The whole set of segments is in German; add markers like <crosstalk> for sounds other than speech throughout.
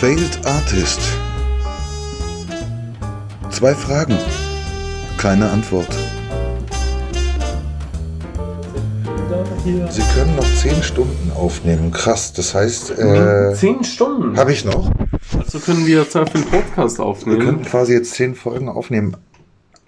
Failed Artist. Zwei Fragen. Keine Antwort. Sie können noch zehn Stunden aufnehmen. Krass. Das heißt, äh, Zehn Stunden. habe ich noch. Also können wir jetzt einfach einen Podcast Wir aufnehmen. könnten quasi jetzt zehn Folgen aufnehmen.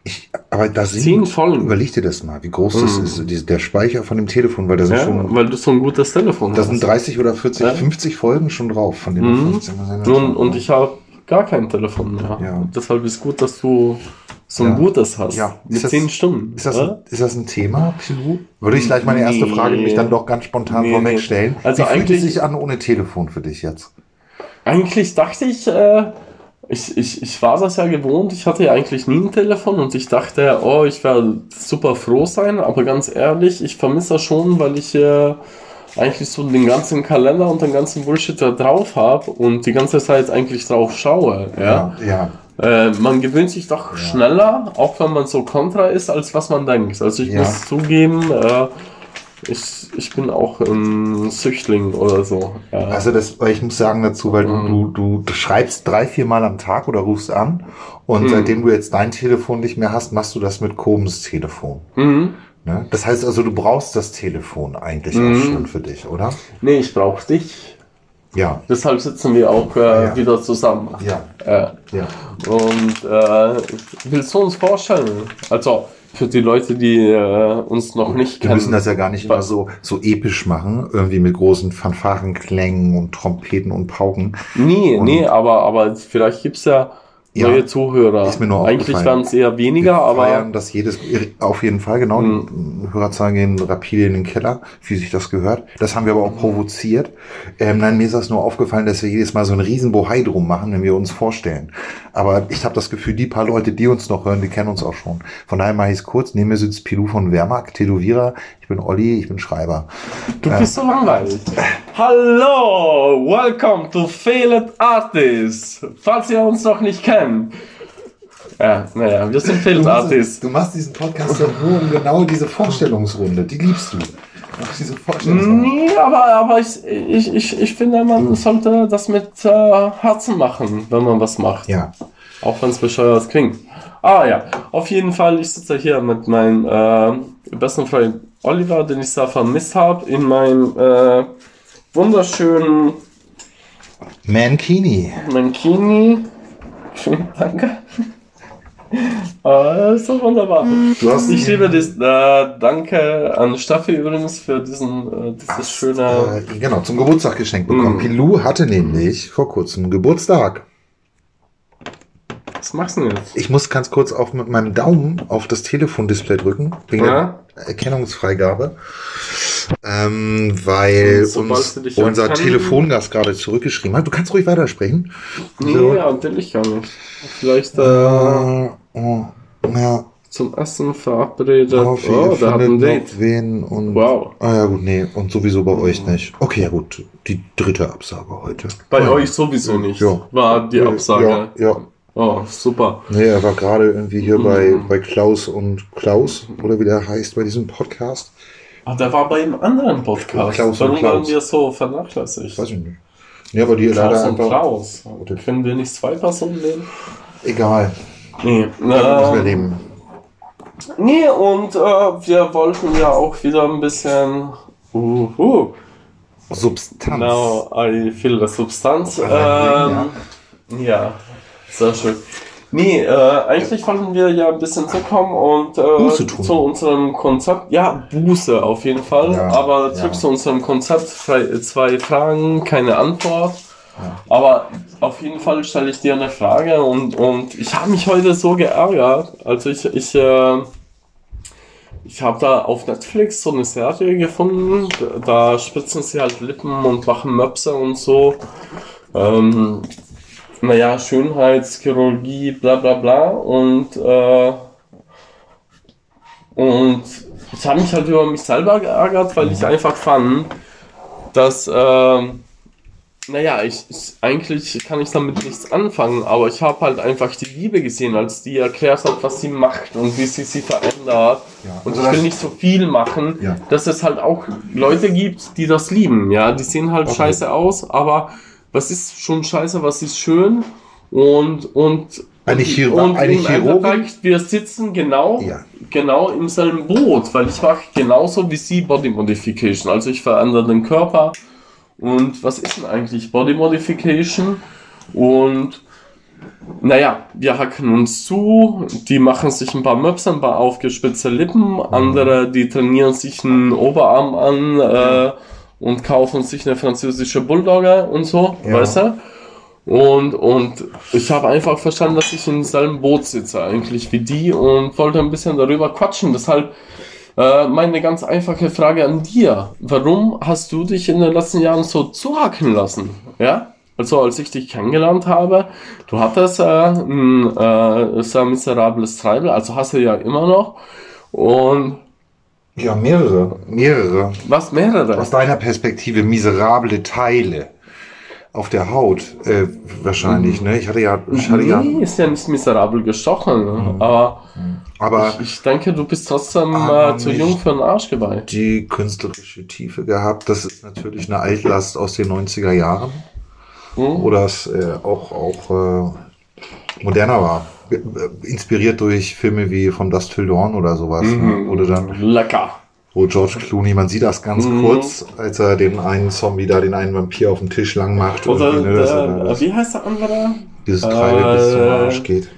Ich, aber da sind. Zehn Folgen. Überleg dir das mal, wie groß das ist, der Speicher von dem Telefon, weil da sind ja, schon. weil du so ein gutes Telefon Da hast. sind 30 oder 40, Ja. 50 Folgen schon drauf, von denen Mhm. 15 sind ja und, ich habe gar kein Telefon mehr. Ja. Deshalb ist gut, dass du so ein Ja. gutes hast. Ja. Mit das- zehn Stunden. Ist das, ein, ist das ein Thema, Pilou? Würde ich gleich meine erste Nee. Frage nämlich dann doch ganz spontan Nee, vorweg stellen. Also Wie fühlt es sich an ohne Telefon für dich jetzt? Eigentlich dachte ich, äh, ich, ich, ich war das ja gewohnt, ich hatte ja eigentlich nie ein Telefon und ich dachte, oh, ich werde super froh sein, aber ganz ehrlich, ich vermisse das schon, weil ich äh, eigentlich so den ganzen Kalender und den ganzen Bullshit da drauf habe und die ganze Zeit eigentlich drauf schaue. Ja? ja. Äh, man gewöhnt sich doch schneller, auch wenn man so kontra ist, als was man denkt. Also ich Ja. muss zugeben, äh, ich, ich bin auch ein Süchtling oder so. Ja. Also das, ich muss sagen dazu, weil Mhm. du, du, du schreibst drei, vier Mal am Tag oder rufst an und Mhm. seitdem du jetzt dein Telefon nicht mehr hast, machst du das mit Koms Telefon. mhm. Ne? Das heißt also, du brauchst das Telefon eigentlich auch Mhm. schon für dich, oder? Nee, ich brauche dich. Ja. Deshalb sitzen wir auch äh, Ja. wieder zusammen. Ja. Äh, Ja. und äh, willst du uns vorstellen? Also für die Leute, die äh, uns noch nicht Wir kennen. müssen das ja gar nicht immer so, so episch machen, irgendwie mit großen Fanfarenklängen und Trompeten und Pauken. Nee, Und- nee, aber, aber vielleicht gibt's ja Ja, neue Zuhörer. ist mir nur Eigentlich wären es eher weniger, Wir aber feiern das jedes, auf jeden Fall, genau. Mhm. Die Hörerzahlen gehen rapide in den Keller, wie sich das gehört. Das haben wir aber auch provoziert. Ähm, nein, mir ist das nur aufgefallen, dass wir jedes Mal so einen riesen Bohai drum machen, wenn wir uns vorstellen. Aber ich habe das Gefühl, die paar Leute, die uns noch hören, die kennen uns auch schon. Von daher mache ich es kurz. Neben mir sitzt Pilou von Wehrmacht, Tätowierer. Ich bin Olli, ich bin Schreiber. du bist so langweilig. Hallo, welcome to Failed Artists. Falls ihr uns noch nicht kennt. Ja, naja, wir sind Failed Artists. du machst diesen Podcast doch nur um genau diese Vorstellungsrunde. Die liebst du. Ach, diese Vorstellungsrunde. Nee, aber, aber ich, ich, ich, ich finde, man sollte das mit äh, Herzen machen, wenn man was macht. Ja. Auch wenn es bescheuert klingt. Ah ja, auf jeden Fall, ich sitze hier mit meinem äh, besten Freund Oliver, den ich sehr vermisst habe, in meinem äh, wunderschönen Mankini. Mankini. Schön, danke. Ah, ist so wunderbar. Du hast Ich liebe das. Äh, danke an Staffi übrigens für diesen, äh, dieses schöne. Äh, genau, zum Geburtstag geschenkt bekommen. Mm. Pilou hatte nämlich vor kurzem Geburtstag. Was machst du denn jetzt? Ich muss ganz kurz auf mit meinem Daumen auf das Telefondisplay drücken, wegen Ja. der Erkennungsfreigabe. Ähm, weil sobald uns unser Telefongast gerade zurückgeschrieben hat. Du kannst ruhig weitersprechen. Nee, So. ja, will ich gar nicht. Vielleicht äh, Äh, oh, ja, zum Essen verabredet. hoffe, Oh, der hat ein Date. wen und. Wow. Ah ja gut, nee, und sowieso bei euch nicht. Okay, ja gut, die dritte Absage heute. Bei ja. euch sowieso nicht. Ja. War die Absage. Ja, ja. Oh, super. Nee, er war gerade irgendwie hier bei, Mhm. bei Klaus und Klaus, oder wie der heißt bei diesem Podcast. Ah, der war bei einem anderen Podcast. Klaus Warum Klaus. waren wir so vernachlässigt? Weiß ich nicht. Ja, aber die Klaus leider und einfach. Klaus. Können wir nicht zwei Personen nehmen? Egal. Nee. Wir nicht mehr Äh, leben. nee, und äh, wir wollten ja auch wieder ein bisschen. Uh, uh, Substanz. now I feel the Substanz. ja. Ähm, ja, sehr schön. Nee, äh, eigentlich wollten wir ja ein bisschen zurückkommen und äh, zu unserem Konzept. Ja, Buße auf jeden Fall. Ja, aber zurück ja. zu unserem Konzept. Zwei Fragen, keine Antwort. Ja. Aber auf jeden Fall stelle ich dir eine Frage und, und ich habe mich heute so geärgert. Also ich, ich, äh, ich habe da auf Netflix so eine Serie gefunden. Da spitzen sie halt Lippen und machen Möpse und so. Ähm, naja, Schönheitschirurgie, bla bla bla. Und, äh, und ich habe mich halt über mich selber geärgert, weil ich einfach fand, dass, ähm, naja, ich, ich, eigentlich kann ich damit nichts anfangen, aber ich habe halt einfach die Liebe gesehen, als die erklärt hat, was sie macht und wie sie sie verändert. Ja, Und also ich will nicht so viel machen, Ja. dass es halt auch Leute gibt, die das lieben. Ja, die sehen halt Okay. scheiße aus, aber was ist schon scheiße, was ist schön und und Eine Chiro- und eine Chirurgin? Wir sitzen genau Ja. genau im selben Boot, weil ich mache genauso wie sie Body Modification, also ich verändere den Körper und was ist denn eigentlich Body Modification und naja, wir hacken uns zu, die machen sich ein paar Möpse, ein paar aufgespitzte Lippen, andere, die trainieren sich einen Oberarm an äh, und kaufen sich eine französische Bulldogge und so, Ja. weißt du? Und, und ich habe einfach verstanden, dass ich in selben Boot sitze eigentlich wie die und wollte ein bisschen darüber quatschen. Deshalb äh, meine ganz einfache Frage an dir. Warum hast du dich in den letzten Jahren so zuhacken lassen? Ja? Also als ich dich kennengelernt habe, du hattest äh, ein äh, sehr miserables Treibel, also hast du ja immer noch. Und Ja, mehrere. Mehrere. was mehrere? Aus deiner Perspektive miserable Teile auf der Haut äh, wahrscheinlich, ne? Ich hatte ja, ich hatte ja, Nee, ist ja nicht miserabel gestochen, ne? aber aber ich, ich denke, du bist trotzdem Aber äh, zu jung für einen Arschgeweih. die künstlerische Tiefe gehabt. Das ist natürlich eine Altlast aus den 90er Jahren, Hm? wo das äh, auch, auch äh, moderner war. Äh, Inspiriert durch Filme wie From Dust Till Dawn oder sowas. Mhm. Ne? Oder dann, Lecker. wo George Clooney, man sieht das ganz Mhm. kurz, als er den einen Zombie da, den einen Vampir auf dem Tisch lang macht. Oder ne, er der, wie heißt der andere? dieses Treibe bis zum äh, Arsch geht.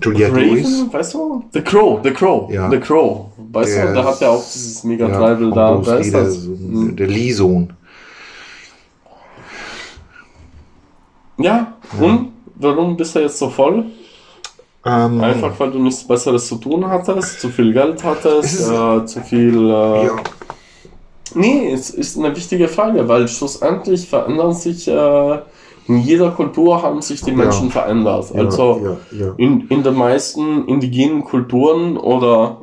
Juliette Lewis. Raven, weißt du? The Crow, The Crow, Ja. The Crow. Weißt Der du, da hat er auch dieses mega Ja, Treibel vom da. Lee, ist der, das? Sohn- der Lee-Sohn. Ja, und warum bist du jetzt so voll? Ähm, Einfach weil du nichts Besseres zu tun hattest, zu viel Geld Es hattest, ist- äh, zu viel. Äh, ja, Nee, es ist eine wichtige Frage, weil schlussendlich verändern sich, äh, in jeder Kultur haben sich die Ja. Menschen verändert. Also ja, ja. in, in den meisten indigenen Kulturen oder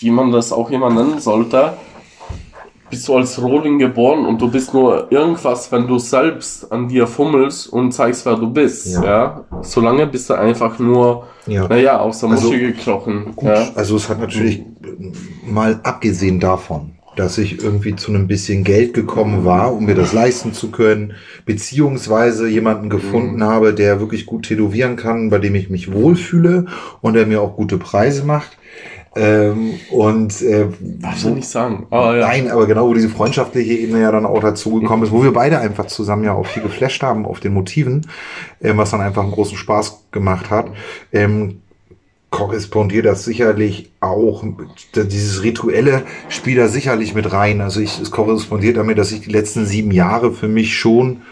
wie man das auch immer nennen sollte, bist du als Rohling geboren und du bist nur irgendwas, wenn du selbst an dir fummelst und zeigst, wer du bist. Ja. Ja. Solange bist du einfach nur, ja. naja, aus der Also, Muschi gekrochen. Gut, Ja. also es hat natürlich mal abgesehen davon, dass ich irgendwie zu einem bisschen Geld gekommen war, um mir das leisten zu können, beziehungsweise jemanden gefunden habe, der wirklich gut tätowieren kann, bei dem ich mich wohlfühle und der mir auch gute Preise macht. Ähm, und äh, Darfst du nicht sagen. Aber ja. Nein, aber genau, wo diese freundschaftliche Ebene ja dann auch dazugekommen ist, wo wir beide einfach zusammen ja auch viel geflasht haben auf den Motiven, ähm, was dann einfach einen großen Spaß gemacht hat, ähm, korrespondiert das sicherlich auch, dieses Rituelle spielt da sicherlich mit rein. Also ich, es korrespondiert damit, dass ich die letzten sieben Jahre für mich schon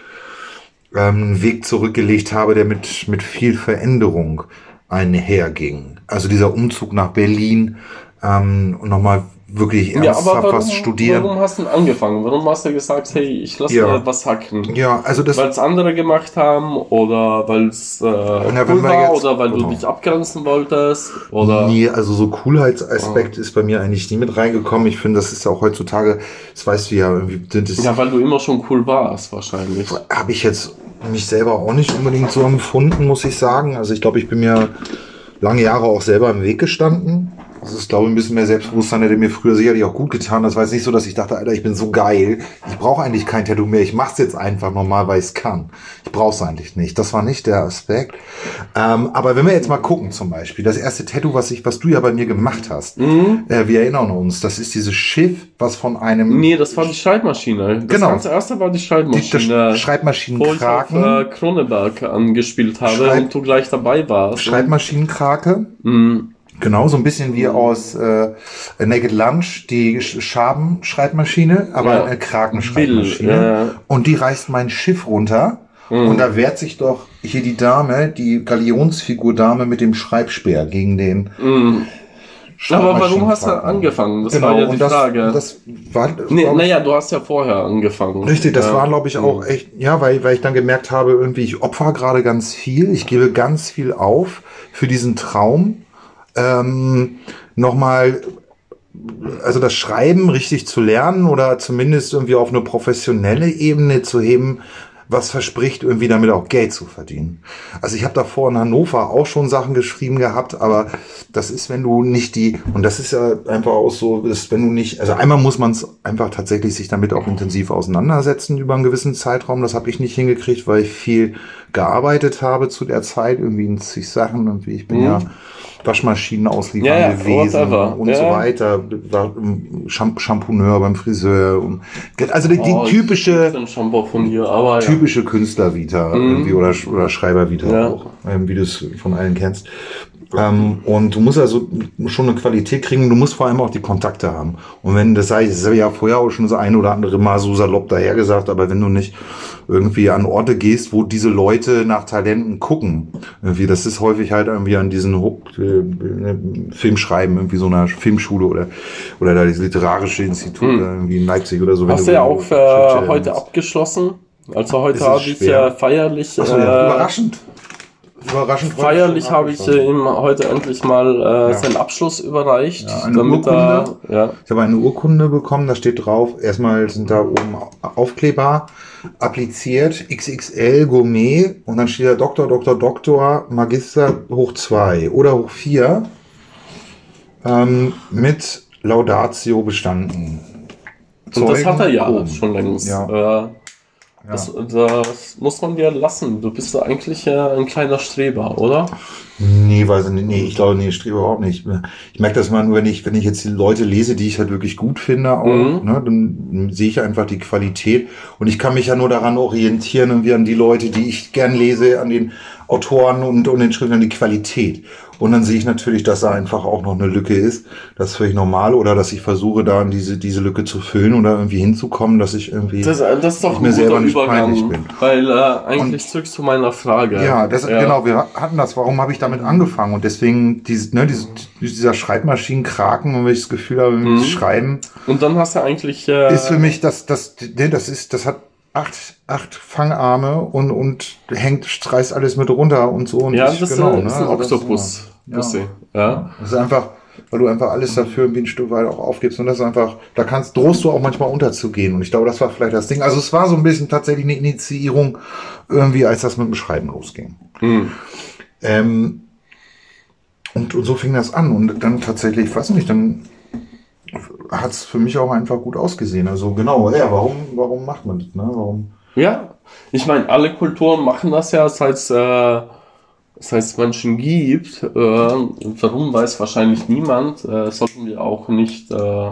ähm, einen Weg zurückgelegt habe, der mit, mit viel Veränderung einherging. Also dieser Umzug nach Berlin ähm, und nochmal wirklich Ja, ernsthaft aber warum, was studieren. warum hast du denn angefangen? Warum hast du gesagt, hey, ich lasse Ja. was hacken? Ja, also das, Weil es andere gemacht haben oder weil es äh, cool war jetzt- oder weil genau. du dich abgrenzen wolltest oder Nee, also so Coolheitsaspekt ist bei mir eigentlich nie mit reingekommen. Ich finde, das ist ja auch heutzutage, das weißt du ja, irgendwie ja, weil du immer schon cool warst wahrscheinlich. habe ich jetzt mich selber auch nicht unbedingt so empfunden, muss ich sagen. Also ich glaube, ich bin mir lange Jahre auch selber im Weg gestanden. Das ist, glaube ich, ein bisschen mehr Selbstbewusstsein, der mir früher sicherlich auch gut getan. hat. Das war jetzt nicht so, dass ich dachte, Alter, ich bin so geil. Ich brauche eigentlich kein Tattoo mehr. Ich mache es jetzt einfach normal, weil ich es kann. Ich brauche es eigentlich nicht. Das war nicht der Aspekt. Ähm, aber wenn wir jetzt mal gucken, zum Beispiel, das erste Tattoo, was ich, was du ja bei mir gemacht hast, Mhm. äh, wir erinnern uns, das ist dieses Schiff, was von einem Nee, das war die Schreibmaschine. Das Genau. ganz erste war die die, Schreibmaschine. der wo ich auf äh, Kroneberg angespielt habe Schreib- und du gleich dabei warst. Schreibmaschinenkrake. Mhm. Genau, so ein bisschen wie aus äh, Naked Lunch, die Sch- Schaben-Schreibmaschine, aber Ja. eine Krakenschreibmaschine. Ja. Und die reißt mein Schiff runter. Mhm. Und da wehrt sich doch hier die Dame, die Galionsfigur-Dame mit dem Schreibspeer gegen den Mhm. Aber warum hast du angefangen? Das genau, war ja die das, Frage. das war, nee, naja, du hast ja vorher angefangen. Richtig, das ja. war, glaube ich, auch echt, ja, weil, weil ich dann gemerkt habe, irgendwie, ich opfer gerade ganz viel, ich gebe ganz viel auf für diesen Traum. Ähm, Nochmal, also das Schreiben richtig zu lernen oder zumindest irgendwie auf eine professionelle Ebene zu heben, was verspricht, irgendwie damit auch Geld zu verdienen. Also ich habe davor in Hannover auch schon Sachen geschrieben gehabt, aber das ist, wenn du nicht die, und das ist ja einfach auch so, ist, wenn du nicht, also einmal muss man es einfach tatsächlich sich damit auch intensiv auseinandersetzen über einen gewissen Zeitraum. Das habe ich nicht hingekriegt, weil ich viel gearbeitet habe zu der Zeit, irgendwie in zig Sachen und wie ich bin Mhm. ja Waschmaschinen ausliefern Ja, ja, gewesen und Ja. so weiter. Ähm, Champ Champouneur beim Friseur. Und, also die, die Oh, typische, hier, aber typische Künstler-Vita Mhm. irgendwie oder, oder Schreiber-Vita auch, ähm, wie du es von allen kennst. Ähm, und du musst also schon eine Qualität kriegen du musst vor allem auch die Kontakte haben. Und wenn, das ich, das habe ich ja vorher auch schon so ein oder andere Mal so salopp dahergesagt, aber wenn du nicht irgendwie an Orte gehst, wo diese Leute nach Talenten gucken, irgendwie, das ist häufig halt irgendwie an diesen äh, Filmschreiben, irgendwie so einer Filmschule oder, oder da das literarische Institut Hm. irgendwie in Leipzig oder so. Hast du ja auch für heute bist. abgeschlossen. Also heute Es ist habe ich schwer. äh, feierlich, so, ja, äh, überraschend. Überraschend. feierlich habe ich äh, ihm heute endlich mal äh, Ja. seinen Abschluss überreicht, Ja, eine damit er, Urkunde. ja, Ich habe eine Urkunde bekommen, da steht drauf, erstmal sind da oben Aufkleber, appliziert, XXL Gourmet und dann steht da Doktor, Doktor, Doktor, Magister hoch 2 oder hoch 4 ähm, mit Laudatio bestanden. und das hat er ja Zeugen, schon längst. Ja. Äh, das, das muss man dir lassen. Du bist ja eigentlich äh, ein kleiner Streber, oder? Nee, weiß ich nicht. Nee, ich glaube, nee, ich strebe überhaupt nicht. Ich merke das mal nur, wenn ich, wenn ich jetzt die Leute lese, die ich halt wirklich gut finde, auch, Mhm. ne, dann sehe ich einfach die Qualität. Und ich kann mich ja nur daran orientieren, irgendwie an die Leute, die ich gern lese, an den Autoren und, und den Schriftstellern, die Qualität. Und dann sehe ich natürlich, dass da einfach auch noch eine Lücke ist. Das ist völlig normal. Oder dass ich versuche, da diese, diese Lücke zu füllen oder irgendwie hinzukommen, dass ich irgendwie. Das, äh, das ist doch mir selber nicht Übergang, peinlich bin. weil äh, eigentlich zurück zu meiner Frage. Ja, das, genau, wir hatten das. Warum habe ich damit angefangen? Und deswegen dieses, ne, dieses, dieser Schreibmaschinenkraken, und wenn ich das Gefühl habe, Mhm. das Schreiben Und dann hast du eigentlich äh, ist für mich, das, das, ne, das ist, das hat acht, acht Fangarme und, und hängt, reißt alles mit runter und so. Und ja, ich- das genau, ist, ist ein ne, das- Oktopus. Ja. Pussy. Ja. Das ist einfach, weil du einfach alles dafür irgendwie ein Stück weit auch aufgibst. Und das ist einfach, da kannst, drohst du auch manchmal unterzugehen. Und ich glaube, das war vielleicht das Ding. Also es war so ein bisschen tatsächlich eine Initiierung, irgendwie, als das mit dem Schreiben losging. Hm. Ähm, und, und so fing das an. Und dann tatsächlich, ich weiß nicht, dann hat es für mich auch einfach gut ausgesehen. Also genau, ja, warum, warum macht man das? Ne? Warum? Ja, ich meine, alle Kulturen machen das ja, seit es äh, Menschen gibt. Äh, warum weiß wahrscheinlich niemand. Äh, sollten wir auch nicht äh,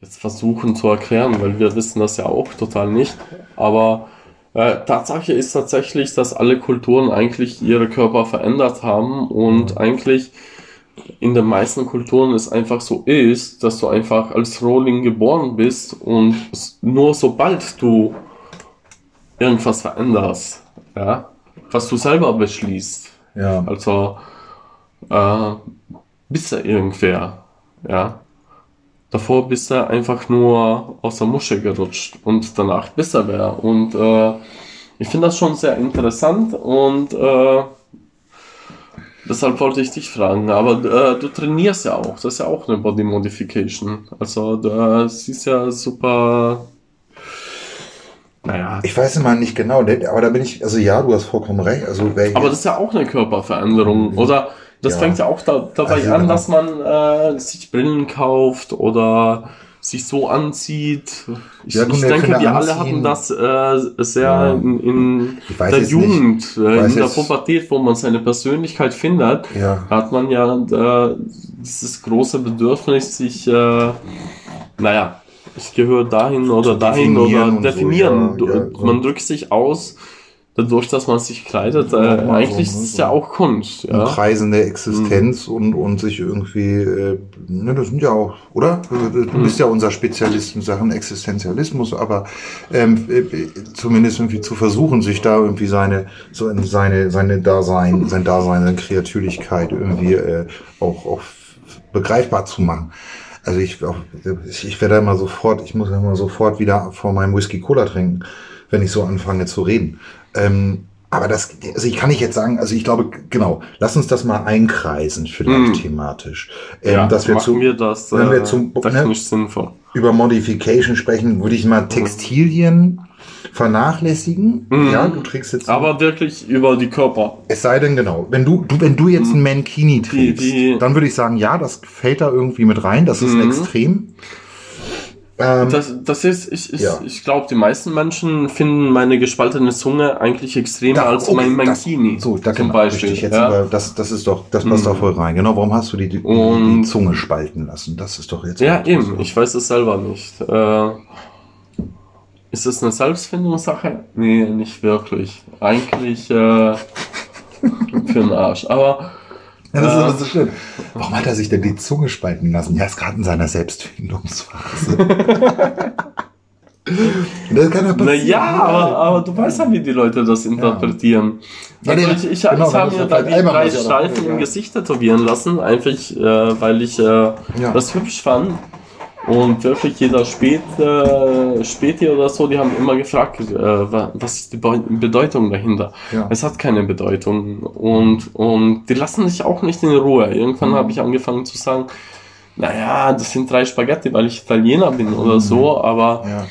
jetzt versuchen zu erklären, weil wir wissen das ja auch total nicht. Aber äh, Tatsache ist tatsächlich, dass alle Kulturen eigentlich ihre Körper verändert haben und eigentlich in den meisten Kulturen es einfach so ist, dass du einfach als Rohling geboren bist und nur sobald du irgendwas veränderst, ja, was du selber beschließt, Ja. also äh, bist du irgendwer, ja. Davor bist du einfach nur aus der Muschel gerutscht und danach bist du wer. Und äh, ich finde das schon sehr interessant und äh, deshalb wollte ich dich fragen. Aber äh, du trainierst ja auch, das ist ja auch eine Body Modification. Also das ist ja super. Naja, Ich weiß immer nicht genau, aber da bin ich, also ja, du hast vollkommen recht. Also Aber das ist ja auch eine Körperveränderung. Oder das Ja. fängt ja auch da, dabei Also, an, genau. dass man äh, sich Brillen kauft oder sich so anzieht. Ich, Ja, ich denke, wir alle hatten das äh, sehr Ja. in, in der Jugend, äh, in der Pubertät, wo man seine Persönlichkeit findet. Ja. Hat man ja äh, dieses große Bedürfnis, sich, äh, naja, ich gehöre dahin oder dahin definieren oder definieren. so. Man drückt sich aus, dadurch, dass man sich kleidet. Äh, Ja, mal eigentlich so, ne, ist es so. ja auch Kunst. Ja? Preisen der Existenz und, und sich irgendwie, äh, ne, das sind ja auch, oder? Du Mhm. bist ja unser Spezialist in Sachen Existenzialismus, aber ähm, äh, zumindest irgendwie zu versuchen, sich da irgendwie seine, so in seine, seine Dasein, sein Dasein, seine Kreatürlichkeit irgendwie äh, auch, auch begreifbar zu machen. Also ich, auch, ich, ich werde immer sofort, ich muss immer sofort wieder vor meinem Whisky Cola trinken, wenn ich so anfange zu reden. Ähm, aber das, also ich kann nicht jetzt sagen, also ich glaube, genau, lass uns das mal einkreisen vielleicht Hm. thematisch. Ähm, Ja, dass wir machen zu, wir das wenn wir äh, zum- ne? sinnvoll. über Modification sprechen, würde ich mal Textilien vernachlässigen. Mhm. Ja, du trägst jetzt. Aber wirklich über die Körper. es sei denn, genau, wenn du, du, wenn du jetzt ein Mankini trägst, die- dann würde ich sagen, ja, das fällt da irgendwie mit rein. Das ist Mhm. Extrem. Ähm, Das, das ist, ich, ich, Ja. ich glaube, die meisten Menschen finden meine gespaltene Zunge eigentlich extremer Da- als okay, mein das- Mankini. so, da zum genau, Beispiel. richtig. Jetzt ja. aber das, das ist doch, das passt Mhm. da voll rein. Genau, warum hast du die, die, die Zunge spalten lassen? Das ist doch jetzt. ja, eben. Ich weiß es selber nicht. Äh, ist es eine Selbstfindungssache? Nee, nicht wirklich. Eigentlich äh, für den Arsch. Aber Ja, das ist Äh, aber so schön. Warum hat er sich denn die Zunge spalten lassen? Ja, ist gerade in seiner Selbstfindungsphase. <laughs> <laughs> das kann ja passieren. naja, aber, aber du weißt ja, wie die Leute das interpretieren. Ja, Also ich ich, genau, ich habe mir da die drei Streifen im Gesicht tätowieren lassen, einfach äh, weil ich äh, das hübsch fand. Und wirklich jeder Spät, äh, Späti oder so, die haben immer gefragt, äh, wa- was ist die Beu- Bedeutung dahinter. Ja. Es hat keine Bedeutung. Und, und die lassen sich auch nicht in Ruhe. Irgendwann Mhm. habe ich angefangen zu sagen, naja, das sind drei Spaghetti, weil ich Italiener bin oder so, aber, Mhm. Ja,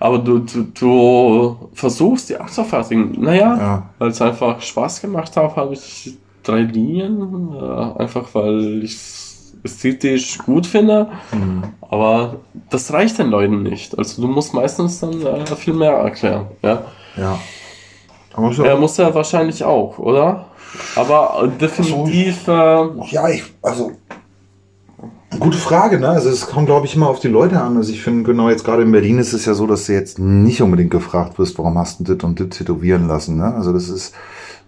aber du, du, du versuchst die abzufertigen. Naja, ja. weil es einfach Spaß gemacht hat, habe ich drei Linien, äh, einfach weil ich es ästhetisch gut finde. Mhm. Aber das reicht den Leuten nicht. Also du musst meistens dann äh, viel mehr erklären. Ja? ja. So, Er muss ja wahrscheinlich auch, oder? Aber äh, definitiv. Äh, ja, ich, also. Gute Frage, ne? Also es kommt, glaube ich, immer auf die Leute an. Also ich finde, genau jetzt gerade in Berlin ist es ja so, dass du jetzt nicht unbedingt gefragt wirst, warum hast du das und das tätowieren lassen. Ne? Also das ist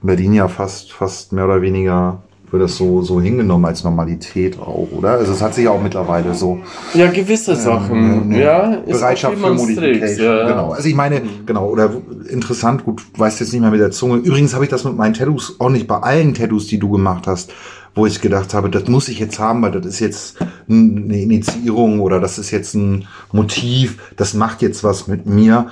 in Berlin ja fast, fast mehr oder weniger wird das so, so hingenommen als Normalität auch, oder? Also es hat sich auch mittlerweile so ja, gewisse Sachen. ne, ja, Bereitschaft für Modification. ja. Genau. Also ich meine, genau, oder interessant, gut, du weißt jetzt nicht mehr mit der Zunge. Übrigens habe ich das mit meinen Tattoos auch nicht bei allen Tattoos, die du gemacht hast, wo ich gedacht habe, das muss ich jetzt haben, weil das ist jetzt eine Initiierung oder das ist jetzt ein Motiv, das macht jetzt was mit mir.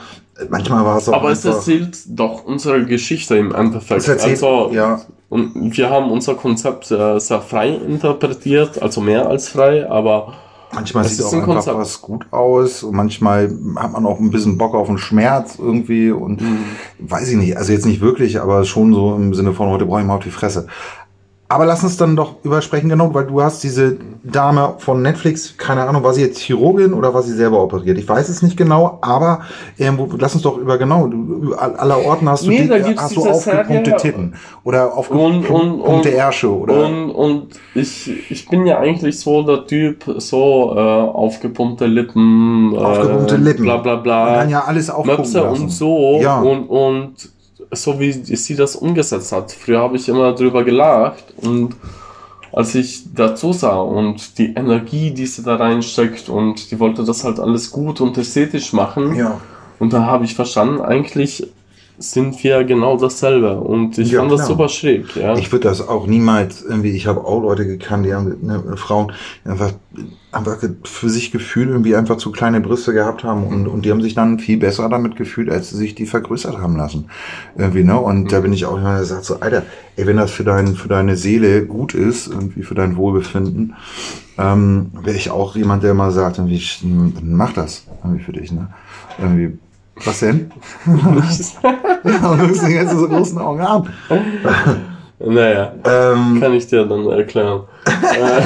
Manchmal war es auch Aber es erzählt doch unsere Geschichte im Endeffekt. Es erzählt- also, ja. Und wir haben unser Konzept äh, sehr frei interpretiert, also mehr als frei, aber Manchmal Das sieht auch ein einfach Konzept. was gut aus und manchmal hat man auch ein bisschen Bock auf einen Schmerz irgendwie und Mhm. weiß ich nicht, also jetzt nicht wirklich, aber schon so im Sinne von heute brauche ich mal auf die Fresse. Aber lass uns dann doch übersprechen, genau, weil du hast diese Dame von Netflix, keine Ahnung, war sie jetzt Chirurgin oder war sie selber operiert? Ich weiß es nicht genau, aber ähm, lass uns doch über genau, du, all- aller Orten hast du, Nee, die, hast du aufgepumpte Serie- Titten oder und, aufgepumpte und, und, Ärsche oder und, und ich, ich bin ja eigentlich so der Typ, so äh, aufgepumpte Lippen, äh, aufgepumpte Lippen. bla bla bla, kann ja alles aufpumpen Möpse lassen. und so Ja. und, und so wie sie das umgesetzt hat. Früher habe ich immer drüber gelacht und als ich dazu sah und die Energie, die sie da reinsteckt und die wollte das halt alles gut und ästhetisch machen. Ja. Und da habe ich verstanden, eigentlich sind wir genau dasselbe. Und ich Ja, fand das klar. super schräg, ja. Ich würde das auch niemals irgendwie, ich habe auch Leute gekannt, die haben ne, Frauen einfach, einfach für sich gefühlt irgendwie einfach zu kleine Brüste gehabt haben und, und die haben sich dann viel besser damit gefühlt, als sie sich die vergrößert haben lassen. Irgendwie, ne? Und da bin ich auch jemand, der sagt so, Alter, ey, wenn das für dein, für deine Seele gut ist, irgendwie für dein Wohlbefinden, ähm, wäre ich auch jemand, der mal sagt, irgendwie, mach das irgendwie für dich, ne? Irgendwie, was denn? und <laughs> du guckst die ganze so großen Augen an. naja, Ähm, kann ich dir dann erklären. äh,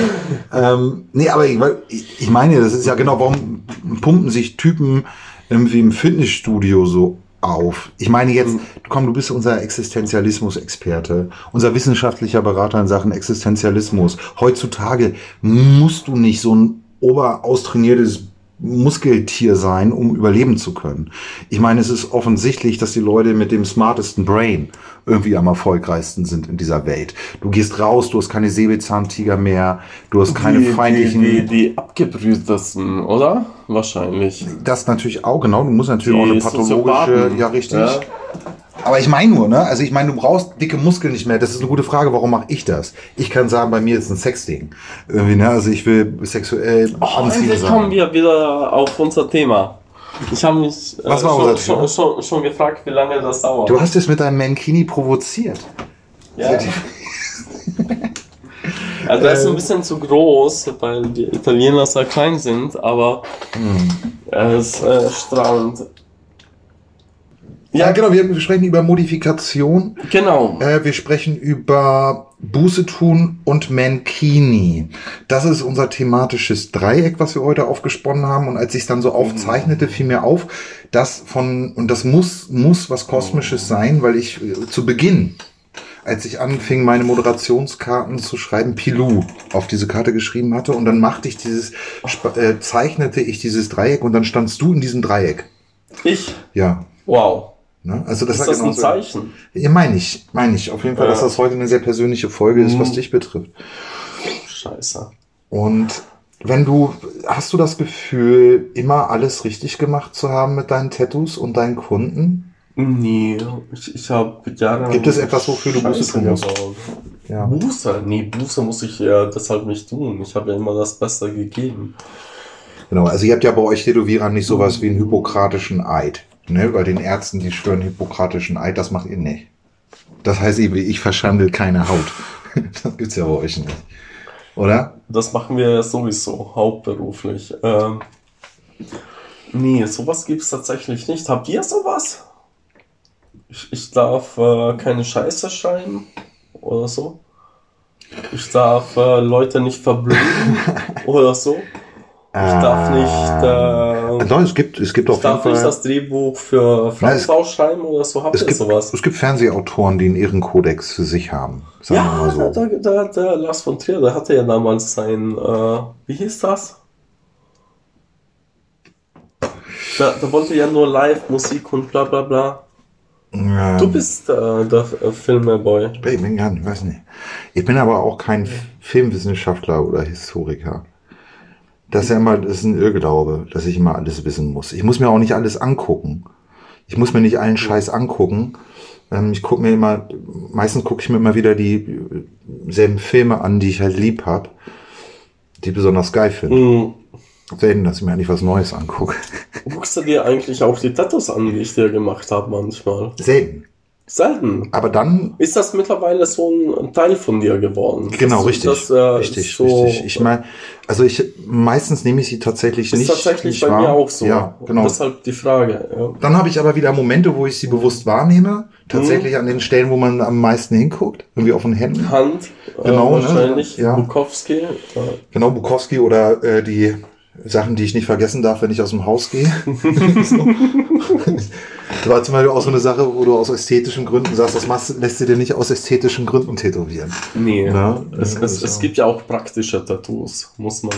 <laughs> Ähm, nee, aber ich, ich meine, das ist ja genau, warum pumpen sich Typen irgendwie im Fitnessstudio so auf? Ich meine jetzt, komm, du bist unser Existenzialismus-Experte, unser wissenschaftlicher Berater in Sachen Existenzialismus. Heutzutage musst du nicht so ein oberaustrainiertes Muskeltier sein, um überleben zu können. Ich meine, es ist offensichtlich, dass die Leute mit dem smartesten Brain irgendwie am erfolgreichsten sind in dieser Welt. Du gehst raus, du hast keine Säbelzahntiger mehr, du hast keine die, feindlichen. Die, die, die abgebrühtesten, oder? Wahrscheinlich. das natürlich auch, genau. Du musst natürlich Die auch eine pathologische, ja richtig. Ja. Aber ich meine nur, ne? Also ich meine, du brauchst dicke Muskeln nicht mehr. Das ist eine gute Frage. Warum mache ich das? Ich kann sagen, bei mir ist ein Sexding. Irgendwie, ne? Also ich will sexuell Oh, sein. kommen wir wieder auf unser Thema. Ich habe mich äh, Was war schon, unser schon, Thema? schon, schon gefragt, wie lange das dauert. Du hast es mit deinem Mankini provoziert. ja. Also <laughs> er ist Äh. ein bisschen zu groß, weil die Italiener sehr klein sind, aber Hm. er ist äh, strahlend. Ja, genau, wir, wir sprechen über Modifikation. Genau. Äh, wir sprechen über Buße tun und Mankini. Das ist unser thematisches Dreieck, was wir heute aufgesponnen haben. Und als ich es dann so aufzeichnete, fiel mir auf, dass von, und das muss, muss was Kosmisches sein, weil ich äh, zu Beginn, als ich anfing, meine Moderationskarten zu schreiben, Pilou auf diese Karte geschrieben hatte. Und dann machte ich dieses, äh, zeichnete ich dieses Dreieck und dann standst du in diesem Dreieck. Ich. Ja. Wow. Ne? Also das Ist war das ein genauso- Zeichen? ja, meine ich, meine ich. Auf jeden Fall, Ja. dass das heute eine sehr persönliche Folge ist, was Mhm. dich betrifft. Scheiße. Und wenn du, hast du das Gefühl, immer alles richtig gemacht zu haben mit deinen Tattoos und deinen Kunden? Nee, ich, ich habe Jahre. Gibt es etwas, wofür du Buße tun musst? Ja. Buße? Nee, Buße muss ich ja deshalb nicht tun. Ich habe ja immer das Beste gegeben. Genau, also ihr habt ja bei euch Tätowierern nicht sowas wie einen hippokratischen Eid. Ne? Bei den Ärzten, die schwören hippokratischen Eid, das macht ihr nicht. Das heißt, ich, ich verschandel keine Haut. <laughs> Das gibt's ja bei euch nicht. Oder? Das machen wir ja sowieso hauptberuflich. Ähm, nee, sowas gibt es tatsächlich nicht. Habt ihr sowas? Ich, ich darf äh, keine Scheiße schreiben oder so. Ich darf äh, Leute nicht verblöden <laughs> oder so. Ich darf nicht, äh, Doch, es gibt, es gibt ich auf jeden darf nicht Fall. das Drehbuch für Nein, Frau schreiben oder so. Habt Es ihr gibt, sowas? es gibt Fernsehautoren, die einen Ehrenkodex für sich haben. Sagen wir Ja, mal so. der, der, der, Lars von Trier, der hatte ja damals sein, äh, wie hieß das? Der, der wollte ja nur Live-Musik und bla bla bla. Ja. Du bist äh, der äh, Filmboy. Ich bin gar nicht, weiß nicht. Ich bin aber auch kein Filmwissenschaftler oder Historiker. Das ist ja immer, das ist ein Irrglaube, dass ich immer alles wissen muss. Ich muss mir auch nicht alles angucken. Ich muss mir nicht allen Scheiß angucken. Ähm, ich gucke mir immer, meistens gucke ich mir immer wieder die äh, selben Filme an, die ich halt lieb hab, die besonders geil finde. Hm. Selten, dass ich mir eigentlich was Neues angucke. Guckst du dir eigentlich auch die Tattoos an, die ich dir gemacht habe manchmal? Selten. Selten. Aber dann Ist das mittlerweile so ein Teil von dir geworden? Genau, richtig. Das, äh, richtig, so, richtig. Ich meine, also ich meistens nehme ich sie tatsächlich ist nicht. tatsächlich nicht bei wahr. mir auch so. Ja, genau. Deshalb die Frage. Ja. Dann habe ich aber wieder Momente, wo ich sie bewusst wahrnehme. Tatsächlich an den Stellen, wo man am meisten hinguckt. Irgendwie auf den Händen. Hand, Genau, äh, ne? wahrscheinlich, Ja. Bukowski. Äh, Genau, Bukowski oder äh, die Sachen, die ich nicht vergessen darf, wenn ich aus dem Haus gehe. so. <laughs> Das war zum Beispiel auch so eine Sache, wo du aus ästhetischen Gründen sagst, das machst, lässt du dir nicht aus ästhetischen Gründen tätowieren. nee, Ja, es, ja, es, so. es gibt ja auch praktische Tattoos, muss man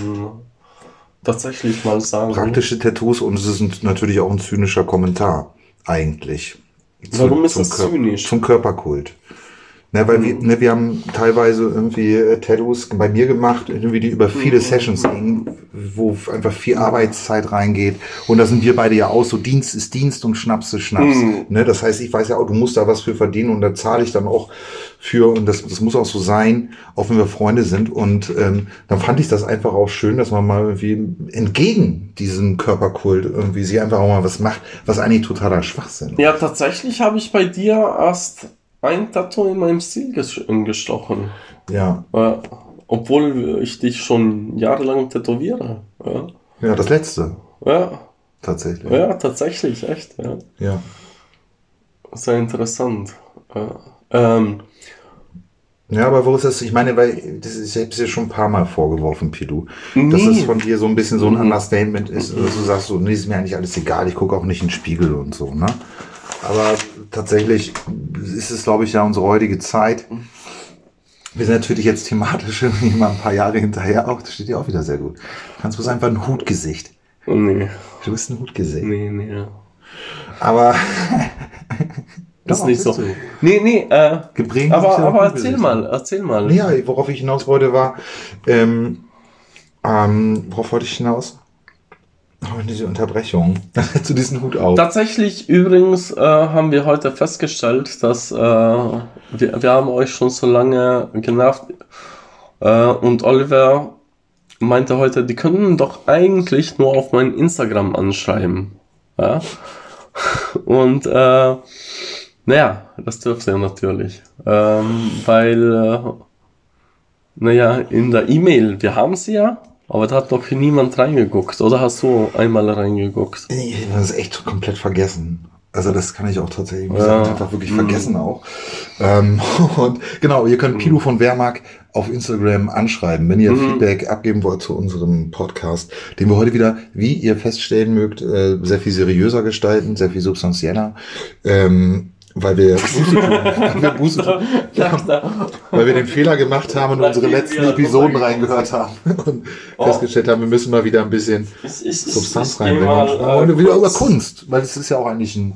tatsächlich mal sagen. Praktische Tattoos und es ist natürlich auch ein zynischer Kommentar, eigentlich. Warum ist zum das Kör- zynisch? Zum Körperkult. Ne, weil wir, ne, wir haben teilweise irgendwie äh, Tattoos bei mir gemacht, irgendwie die über viele Sessions gingen, wo einfach viel Arbeitszeit reingeht. Und da sind wir beide ja auch so, Dienst ist Dienst und Schnaps ist Schnaps. Mhm. Ne, das heißt, ich weiß ja auch, du musst da was für verdienen und da zahle ich dann auch für und das, das muss auch so sein, auch wenn wir Freunde sind. Und ähm, dann fand ich das einfach auch schön, dass man mal irgendwie entgegen diesem Körperkult irgendwie sie einfach auch mal was macht, was eigentlich totaler Schwachsinn. Ja, tatsächlich habe ich bei dir erst ein Tattoo in meinem Stil ges- gestochen. Ja, Äh, obwohl ich dich schon jahrelang tätowiere. Ja, ja, das letzte ja, tatsächlich. ja tatsächlich, echt. Ja. ja. Sehr interessant. Ja. Ähm, Ja, aber wo ist das? Ich meine, weil das ist, ich hab's dir schon ein paar Mal vorgeworfen, dass Nee. es von dir so ein bisschen so ein. Understatement ist, dass du sagst so, nee, ist mir eigentlich alles egal, ich gucke auch nicht in den Spiegel und so, ne? Aber tatsächlich ist es, glaube ich, ja unsere heutige Zeit. Wir sind natürlich jetzt thematisch <laughs> irgendwie mal ein paar Jahre hinterher auch. Das steht dir auch wieder sehr gut. Du kannst bloß einfach ein Hutgesicht. nee, Du bist ein Hutgesicht. nee, nee. Aber Das <laughs> ist nicht so. du. Nee, nee, äh, geprägt aber, ja aber erzähl mal, erzähl mal. Ja, worauf ich hinaus wollte, war, ähm, ähm, worauf wollte ich hinaus? Oh, diese Unterbrechung. <laughs> Zu diesem Hut auf. Tatsächlich übrigens äh, haben wir heute festgestellt, dass äh, wir, wir haben euch schon so lange genervt äh, und Oliver meinte heute, die könnten doch eigentlich nur auf mein Instagram anschreiben. Ja? <laughs> Und äh, naja, das dürft ihr natürlich. Ähm, weil, äh, naja, in der E-Mail, wir haben sie ja, aber da hat doch niemand reingeguckt. Oder hast du einmal reingeguckt? Ich habe das echt komplett vergessen. Also das kann ich auch tatsächlich Ja. ich einfach wirklich Mhm. vergessen auch. Ähm, <laughs> und genau, ihr Mhm. könnt Pilo von Wehrmark auf Instagram anschreiben, wenn ihr Mhm. Feedback abgeben wollt zu unserem Podcast, den wir heute wieder, wie ihr feststellen mögt, äh, sehr viel seriöser gestalten, sehr viel substanzieller. Ähm, weil wir Buße tun, <laughs> wir, Buße tun, weil wir den Fehler gemacht haben und unsere letzten Episoden reingehört haben <laughs> und Oh. festgestellt haben, wir müssen mal wieder ein bisschen Ich, ich, Substanz reinbringen. äh, und wieder über Kunst, weil es ist ja auch eigentlich ein.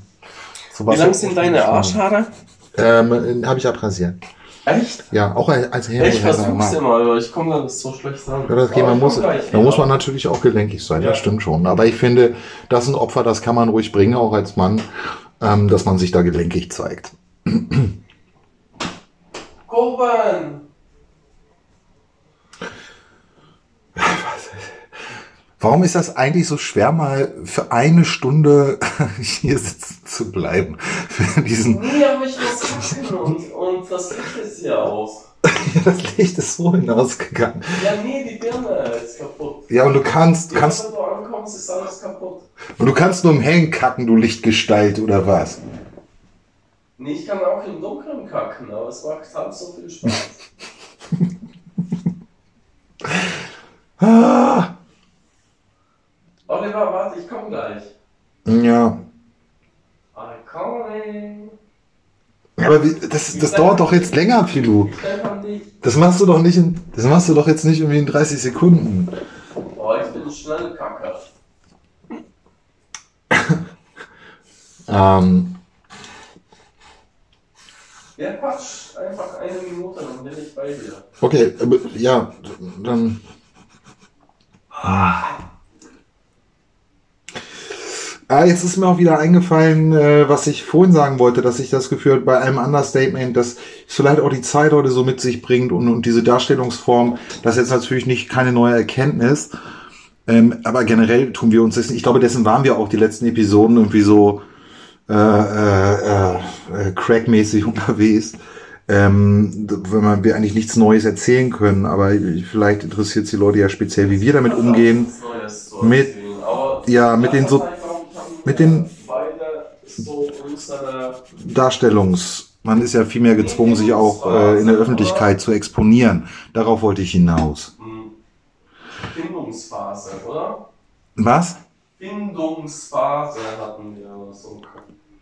So Wie lang sind deine Arschhaare? Ähm, habe ich abrasiert. Echt? Ja, auch als Herr. Ich versuch's immer, aber ich komme da nicht so schlecht ran. Ja, das geht, man muss, da muss man natürlich auch gelenkig sein, Ja. das stimmt schon. Aber ich finde, das ist ein Opfer, das kann man ruhig bringen, auch als Mann, ähm, dass man sich da gelenkig zeigt. <clears throat> Goban! Warum ist das eigentlich so schwer, mal für eine Stunde <laughs> hier sitzen zu bleiben? Für diesen, Nee, aber ich muss und, und das Licht ist ja aus. <laughs> das Licht ist so hinausgegangen. Ja, nee, die Birne ist kaputt. Ja, und du kannst, Ja, kannst, wenn du ankommst, ist alles kaputt. und du kannst nur im Hellen kacken, du Lichtgestalt, oder was? Nee, ich kann auch im Dunkeln kacken, aber es macht halt so viel Spaß. <laughs> Ah, Oliver, warte, ich komm gleich. ja. I'm coming. Aber wie, das, das dauert doch jetzt länger, Pilu. Das machst du doch nicht in, das machst du doch jetzt nicht irgendwie in 30 Sekunden. Oh, ich bin schnell Kacker. <laughs> Ähm, Ja, Quatsch. Einfach eine Minute, dann bin ich bei dir. okay, aber, ja, dann. Ah, jetzt ist mir auch wieder eingefallen, äh, was ich vorhin sagen wollte, dass ich das Gefühl habe, bei einem Understatement, dass vielleicht auch die Zeit heute so mit sich bringt und, und diese Darstellungsform, das ist jetzt natürlich nicht keine neue Erkenntnis, ähm, aber generell tun wir uns das, ich glaube, dessen waren wir auch die letzten Episoden irgendwie so äh, äh, äh, crackmäßig <laughs> unterwegs, ähm, wenn man wir eigentlich nichts Neues erzählen können, aber vielleicht interessiert es die Leute ja speziell, wie wir damit umgehen. Mit- ja, mit den so- mit den- Darstellungs. Man ist ja viel mehr gezwungen, sich auch äh, in der Öffentlichkeit zu exponieren. Darauf wollte ich hinaus. Bindungsphase, oder? Was? Bindungsphase hatten wir so.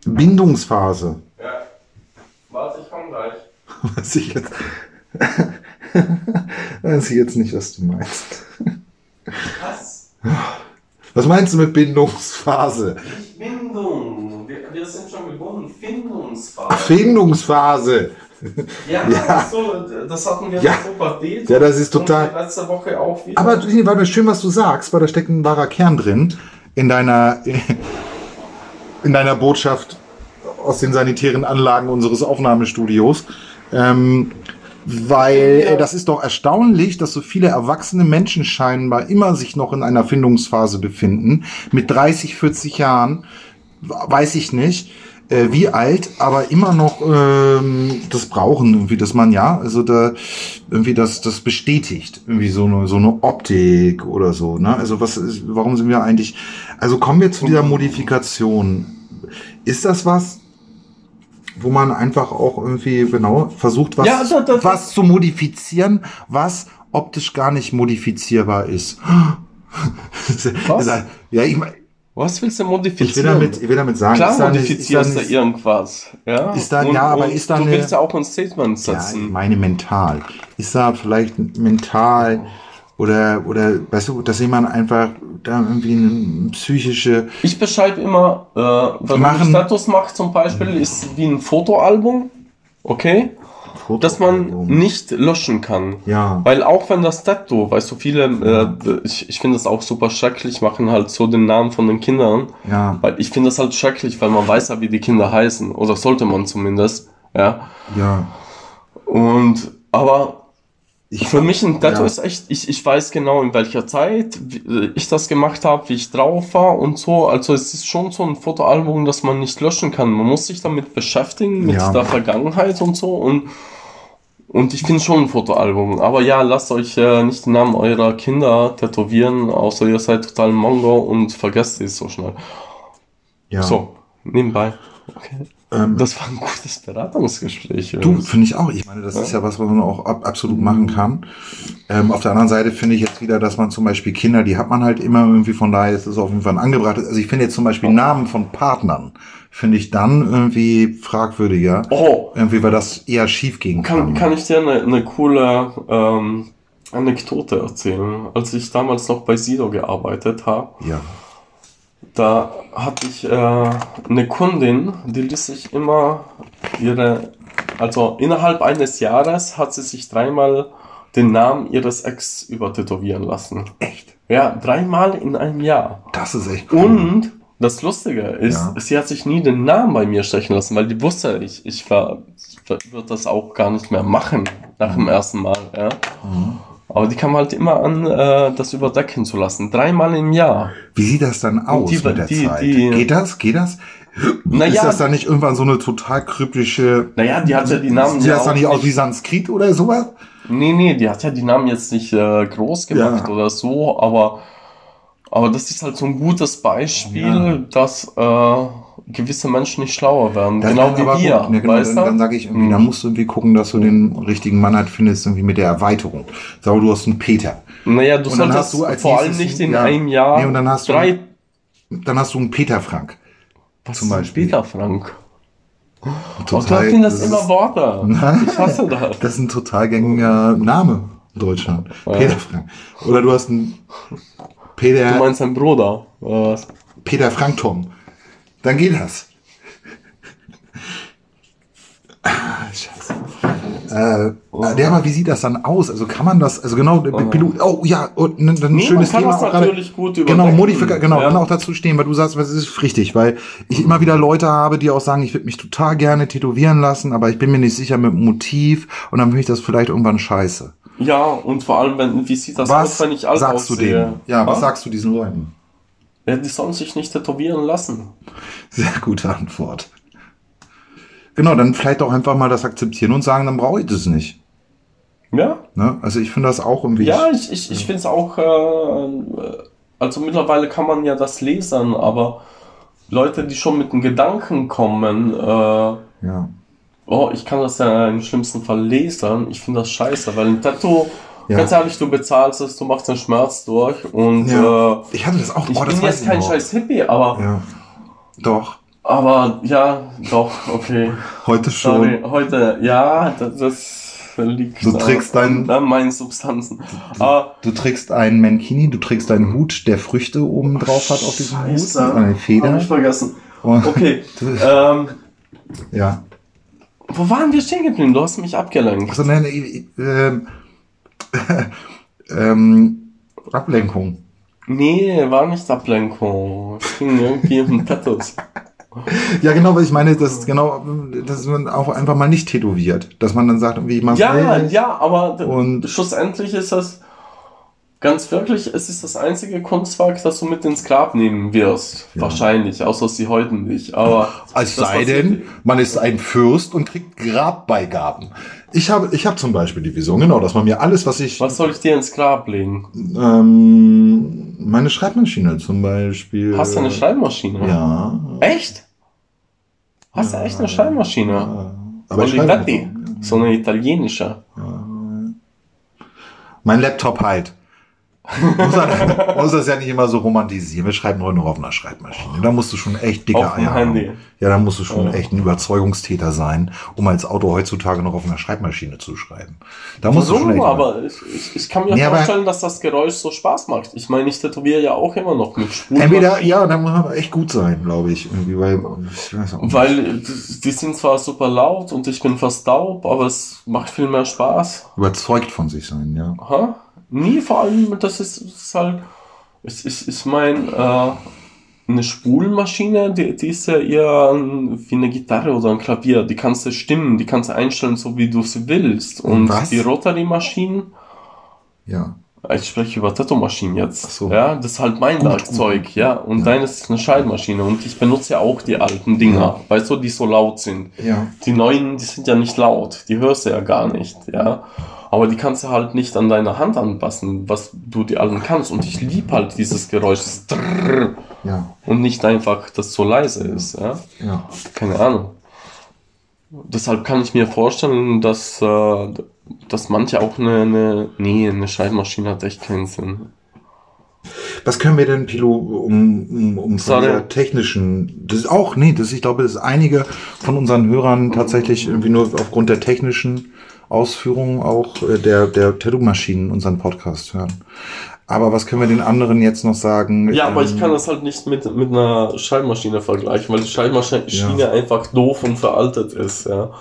Bindungsphase. Ja. Warte, ich komm gleich. <laughs> Weiß ich jetzt. <laughs> Weiß ich jetzt nicht, was du meinst. Was? Was meinst du mit Bindungsphase? Nicht Bindung. Wir, wir sind schon gebunden. Findungsphase. Findungsphase. Ja, Ja. So, das hatten wir Ja. Pubertät. Ja, das ist total. letzte Woche auch wieder. Aber nee, war mir schön, was du sagst, weil da steckt ein wahrer Kern drin in deiner, in deiner Botschaft aus den sanitären Anlagen unseres Aufnahmestudios. Ähm, weil Ja. äh, das ist doch erstaunlich, dass so viele erwachsene Menschen scheinbar immer sich noch in einer Findungsphase befinden. Mit 30, 40 Jahren, weiß ich nicht, äh, wie alt, aber immer noch ähm, das brauchen, irgendwie, dass man ja, also da irgendwie das, das bestätigt, irgendwie so eine, so eine Optik oder so, ne? Also was ist, warum sind wir eigentlich, also kommen wir zu dieser Modifikation. Ist das was, wo man einfach auch irgendwie, genau, versucht, was, Ja, da- da- was zu modifizieren, was optisch gar nicht modifizierbar ist? <laughs> Was? Ja, ich, mein, Was willst du ich will modifizieren? damit, ich will damit sagen, Klar ist da modifizierst ist da irgendwas. Ja, Ist da- ja, aber ist da Du eine- willst ja auch ein Statement Ja, ich setzen. meine mental. Ist da vielleicht mental oder, oder, weißt du, dass jemand einfach da irgendwie eine psychische, Ich beschreibe immer, äh, wenn man Status macht zum Beispiel, ist wie ein Fotoalbum, okay? Dass man nicht löschen kann. ja, Weil auch wenn das Tattoo, weißt du, viele, äh, ich, ich finde das auch super schrecklich, machen halt so den Namen von den Kindern. ja, Weil ich finde das halt schrecklich, weil man weiß ja, wie die Kinder heißen. Oder sollte man zumindest. Ja. ja. Und, aber Ich, für mich ein Tattoo Ja. ist echt, ich, ich weiß genau, in welcher Zeit wie, ich das gemacht habe, wie ich drauf war und so. Also es ist schon so ein Fotoalbum, das man nicht löschen kann. Man muss sich damit beschäftigen, mit Ja. der Vergangenheit und so. Und, und ich finde schon ein Fotoalbum. Aber ja, lasst euch äh, nicht den Namen eurer Kinder tätowieren, außer ihr seid total Mongo und vergesst es so schnell. ja. So. Nebenbei. Okay. Ähm, Das war ein gutes Beratungsgespräch. Du, finde ich auch. Ich meine, das ist ja was, was man auch ab, absolut machen kann. Ähm, auf der anderen Seite finde ich jetzt wieder, dass man zum Beispiel Kinder, die hat man halt immer irgendwie, von daher ist es auf jeden Fall angebracht. Also ich finde jetzt zum Beispiel Namen von Partnern, finde ich dann irgendwie fragwürdiger. Oh, Irgendwie, weil das eher schief gehen kann. kann, kann ich dir eine, eine coole ähm, Anekdote erzählen? Als ich damals noch bei Sido gearbeitet habe, Ja. Da hatte ich äh, eine Kundin, die ließ sich immer ihre, also innerhalb eines Jahres hat sie sich dreimal den Namen ihres Ex übertätowieren lassen. Echt? Ja, dreimal in einem Jahr. Das ist echt cool. Und das Lustige ist, Ja. sie hat sich nie den Namen bei mir stechen lassen, weil die wusste, ich, ich war, wird das auch gar nicht mehr machen nach dem ersten Mal. Ja. Mhm. Aber die kam halt immer an, äh, das überdecken zu lassen. Dreimal im Jahr. Wie sieht das dann aus die- mit der die- Zeit? die- Geht das? Geht das? Naja. Ist das dann nicht irgendwann so eine total kryptische... Naja, die hat ja die Namen Sieht ja das dann nicht aus wie Sanskrit oder sowas? Nee, nee, die hat ja die Namen jetzt nicht äh, groß gemacht Ja. oder so, aber, aber das ist halt so ein gutes Beispiel, Ja. dass äh, gewisse Menschen nicht schlauer werden. Das genau wie wir. gut. Ja, genau, weißt dann, dann du? sage ich irgendwie, Mhm. dann musst du irgendwie gucken, dass du den richtigen Mann halt findest, irgendwie mit der Erweiterung. Sag du hast einen Peter. Naja, du solltest hast du vor allem nicht in ja. einem Jahr Nee, und dann hast du- drei. Dann hast du einen Peter Frank. Was zum Beispiel. Peter Frank? Total, da finden das, das immer Worte. Ich hasse das. <laughs> Das ist ein total gängiger Name in Deutschland. Peter Frank. Oder du hast einen Du Peter, meinst dein Bruder. oder was? Peter Frank Tom. Dann geht das. Ah, Scheiße. Äh, ja, aber wie sieht das dann aus? Also kann man das, also genau, Pilot, oh ja, und ein, ein Nee, schönes man kann Thema das auch gerade. natürlich gut Genau. Modifika genau, Ja. kann auch dazu stehen, weil du sagst, was ist richtig, weil ich immer wieder Leute habe, die auch sagen, ich würde mich total gerne tätowieren lassen, aber ich bin mir nicht sicher mit dem Motiv und dann finde ich das vielleicht irgendwann scheiße. Ja, und vor allem, wenn, wie sieht das Was aus, wenn ich alt sagst du denen? Ja, was Ha? sagst du diesen Leuten? Ja, die sollen sich nicht tätowieren lassen. Sehr gute Antwort. Genau, dann vielleicht auch einfach mal das akzeptieren und sagen, dann brauche ich das nicht. Ja? Ne? Also ich finde das auch irgendwie. Ja, ich, ich, ich finde es auch, äh, also mittlerweile kann man ja das lesen, aber Leute, die schon mit dem Gedanken kommen, äh, ja. oh, ich kann das ja im schlimmsten Fall lesen, ich finde das scheiße, weil ein Tattoo, Ja. ganz ehrlich, du bezahlst es, du machst den Schmerz durch und ja. äh, ich hatte das auch. ich oh, das bin jetzt kein scheiß Hippie, aber, Ja. Doch. aber ja, doch, okay. Heute schon. Sorry, heute, ja, das, das liegt Du trägst dein- an meinen Substanzen. Aber Du trägst einen Mankini, du trägst einen Hut, der Früchte oben drauf hat auf diesem. Hut. Eine Hab Feder. ich vergessen. Und- Okay. <laughs> Du- ähm, Ja. wo waren wir stehen geblieben? Du hast mich abgelenkt. Also, nein, ich- ähm, <laughs> ähm, Ablenkung. Nee, war nicht Ablenkung. Es ging irgendwie um Tattoos. <laughs> Ja, genau, weil ich meine, das ist genau, dass man auch einfach mal nicht tätowiert. Dass man dann sagt, irgendwie, ich mach's Ja, ja, aber Und- schlussendlich ist das ganz wirklich, es ist das einzige Kunstwerk, das du mit ins Grab nehmen wirst. Ja. Wahrscheinlich, außer sie heute nicht. Aber <laughs> Als das, sei denn, man ist ein Fürst und kriegt Grabbeigaben. Ich habe, ich habe zum Beispiel die Vision, genau, dass man mir alles, was ich, Was soll ich dir ins Grab legen? ähm, meine Schreibmaschine zum Beispiel. Hast du eine Schreibmaschine? Ja. Echt? Hast du echt eine Schreibmaschine? ja. Aber Olivetti. So eine italienische. Mein Laptop halt. Muss, man, <laughs> muss das ja nicht immer so romantisieren. Wir schreiben heute noch auf einer Schreibmaschine. Da musst du schon echt dicke Auf dem Eier haben. Ja, da musst du schon Ja. echt ein Überzeugungstäter sein, um als Autor heutzutage noch auf einer Schreibmaschine zu schreiben. Da musst du schon Warum? Aber ich, ich, ich kann mir aber- vorstellen, dass das Geräusch so Spaß macht. Ich meine, ich tätowiere ja auch immer noch mit Spuren. Entweder, ja, da muss man echt gut sein, glaube ich. Irgendwie, weil, ich weiß auch nicht. Weil die die sind zwar super laut und ich bin fast taub, aber es macht viel mehr Spaß. Überzeugt von sich sein, ja. Aha. Nie, vor allem, das ist, ist halt, ich, ich, ich meine, äh, eine Spulmaschine, die, die ist ja eher wie eine Gitarre oder ein Klavier. Die kannst du stimmen, die kannst du einstellen, so wie du sie willst. Und Was? die Rotary-Maschinen, Ja. Ich spreche über Tattoo-Maschinen jetzt. Ach so. Ja, das ist halt mein Gut, Werkzeug, gut. ja. Und Ja. deines ist eine Schreibmaschine. Und ich benutze ja auch die alten Dinger, Ja. weißt du, die so laut sind. Ja. Die neuen, die sind ja nicht laut, die hörst du ja gar nicht, ja. Aber die kannst du halt nicht an deine Hand anpassen, was du die alten kannst. Und ich lieb halt dieses Geräusch. Ja. Und nicht einfach, dass es so leise ist, ja. Ja. Keine Ahnung. Deshalb kann ich mir vorstellen, dass, äh, dass manche auch eine, eine, nee, eine Schreibmaschine hat echt keinen Sinn. Was können wir denn, Pilo, um, um, um von der technischen, das ist auch, nee, das, ich glaube, das ist einige von unseren Hörern tatsächlich irgendwie nur aufgrund der technischen Ausführungen auch äh, der, der Tattoo-Maschinen unseren Podcast hören. Aber was können wir den anderen jetzt noch sagen? Ja, aber ich Ähm, kann das halt nicht mit, mit einer Schreibmaschine vergleichen, weil die Schreibmaschine Ja. einfach doof und veraltet ist, ja.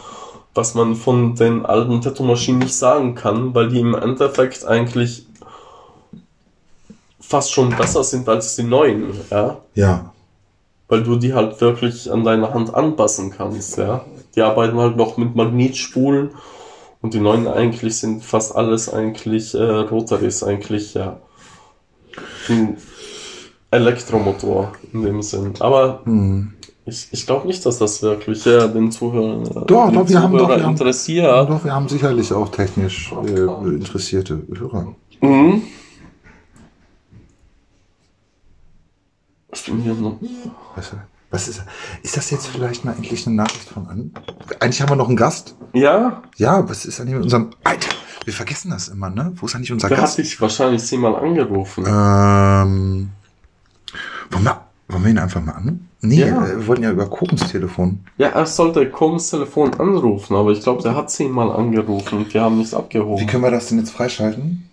Was man von den alten Tattoo-Maschinen nicht sagen kann, weil die im Endeffekt eigentlich fast schon besser sind als die neuen, ja. Ja, Weil du die halt wirklich an deine Hand anpassen kannst, ja. Die arbeiten halt noch mit Magnetspulen und die neuen eigentlich sind fast alles eigentlich äh, Rotaries, eigentlich, ja. Ein Elektromotor in dem Sinn. Aber hm. Ich, ich glaube nicht, dass das wirklich äh, den Zuhörern äh, Doch, den doch, wir haben doch- Zuhörer wir haben- interessiert. doch, wir haben sicherlich auch technisch äh, interessierte Hörer. Mhm. Ich bin hier noch. Was, was ist, ist das jetzt vielleicht mal endlich eine Nachricht von an? Eigentlich haben wir noch einen Gast. Ja, Ja, was ist eigentlich mit unserem, Alter, wir vergessen das immer, ne? Wo ist eigentlich unser der hat Gast? dich wahrscheinlich zehnmal angerufen. Ähm, wir, wollen wir ihn einfach mal an? Nee, Ja. äh, wir wollten ja über Kokens Telefon. Ja, er sollte Koms Telefon anrufen, aber ich glaube, der hat zehnmal angerufen und wir haben nichts Wie abgehoben. können wir das denn jetzt freischalten?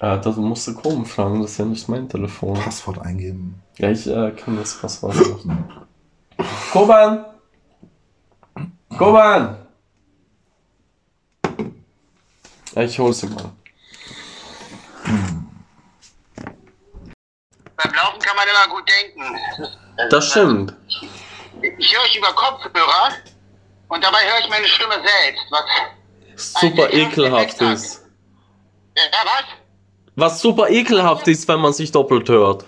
Äh, das musst du Kom fragen, das ist ja nicht mein Telefon. Passwort eingeben. Ja, ich äh, kann das Passwort <laughs> machen. Koban! Koban! Ja, ich hol sie mal. Laufen kann man immer gut denken. Das stimmt. Ich höre euch über Kopfhörer und dabei höre ich meine Stimme selbst. Was, Super ekelhaft ist. ja, was? Was super ekelhaft ist, wenn man sich doppelt hört.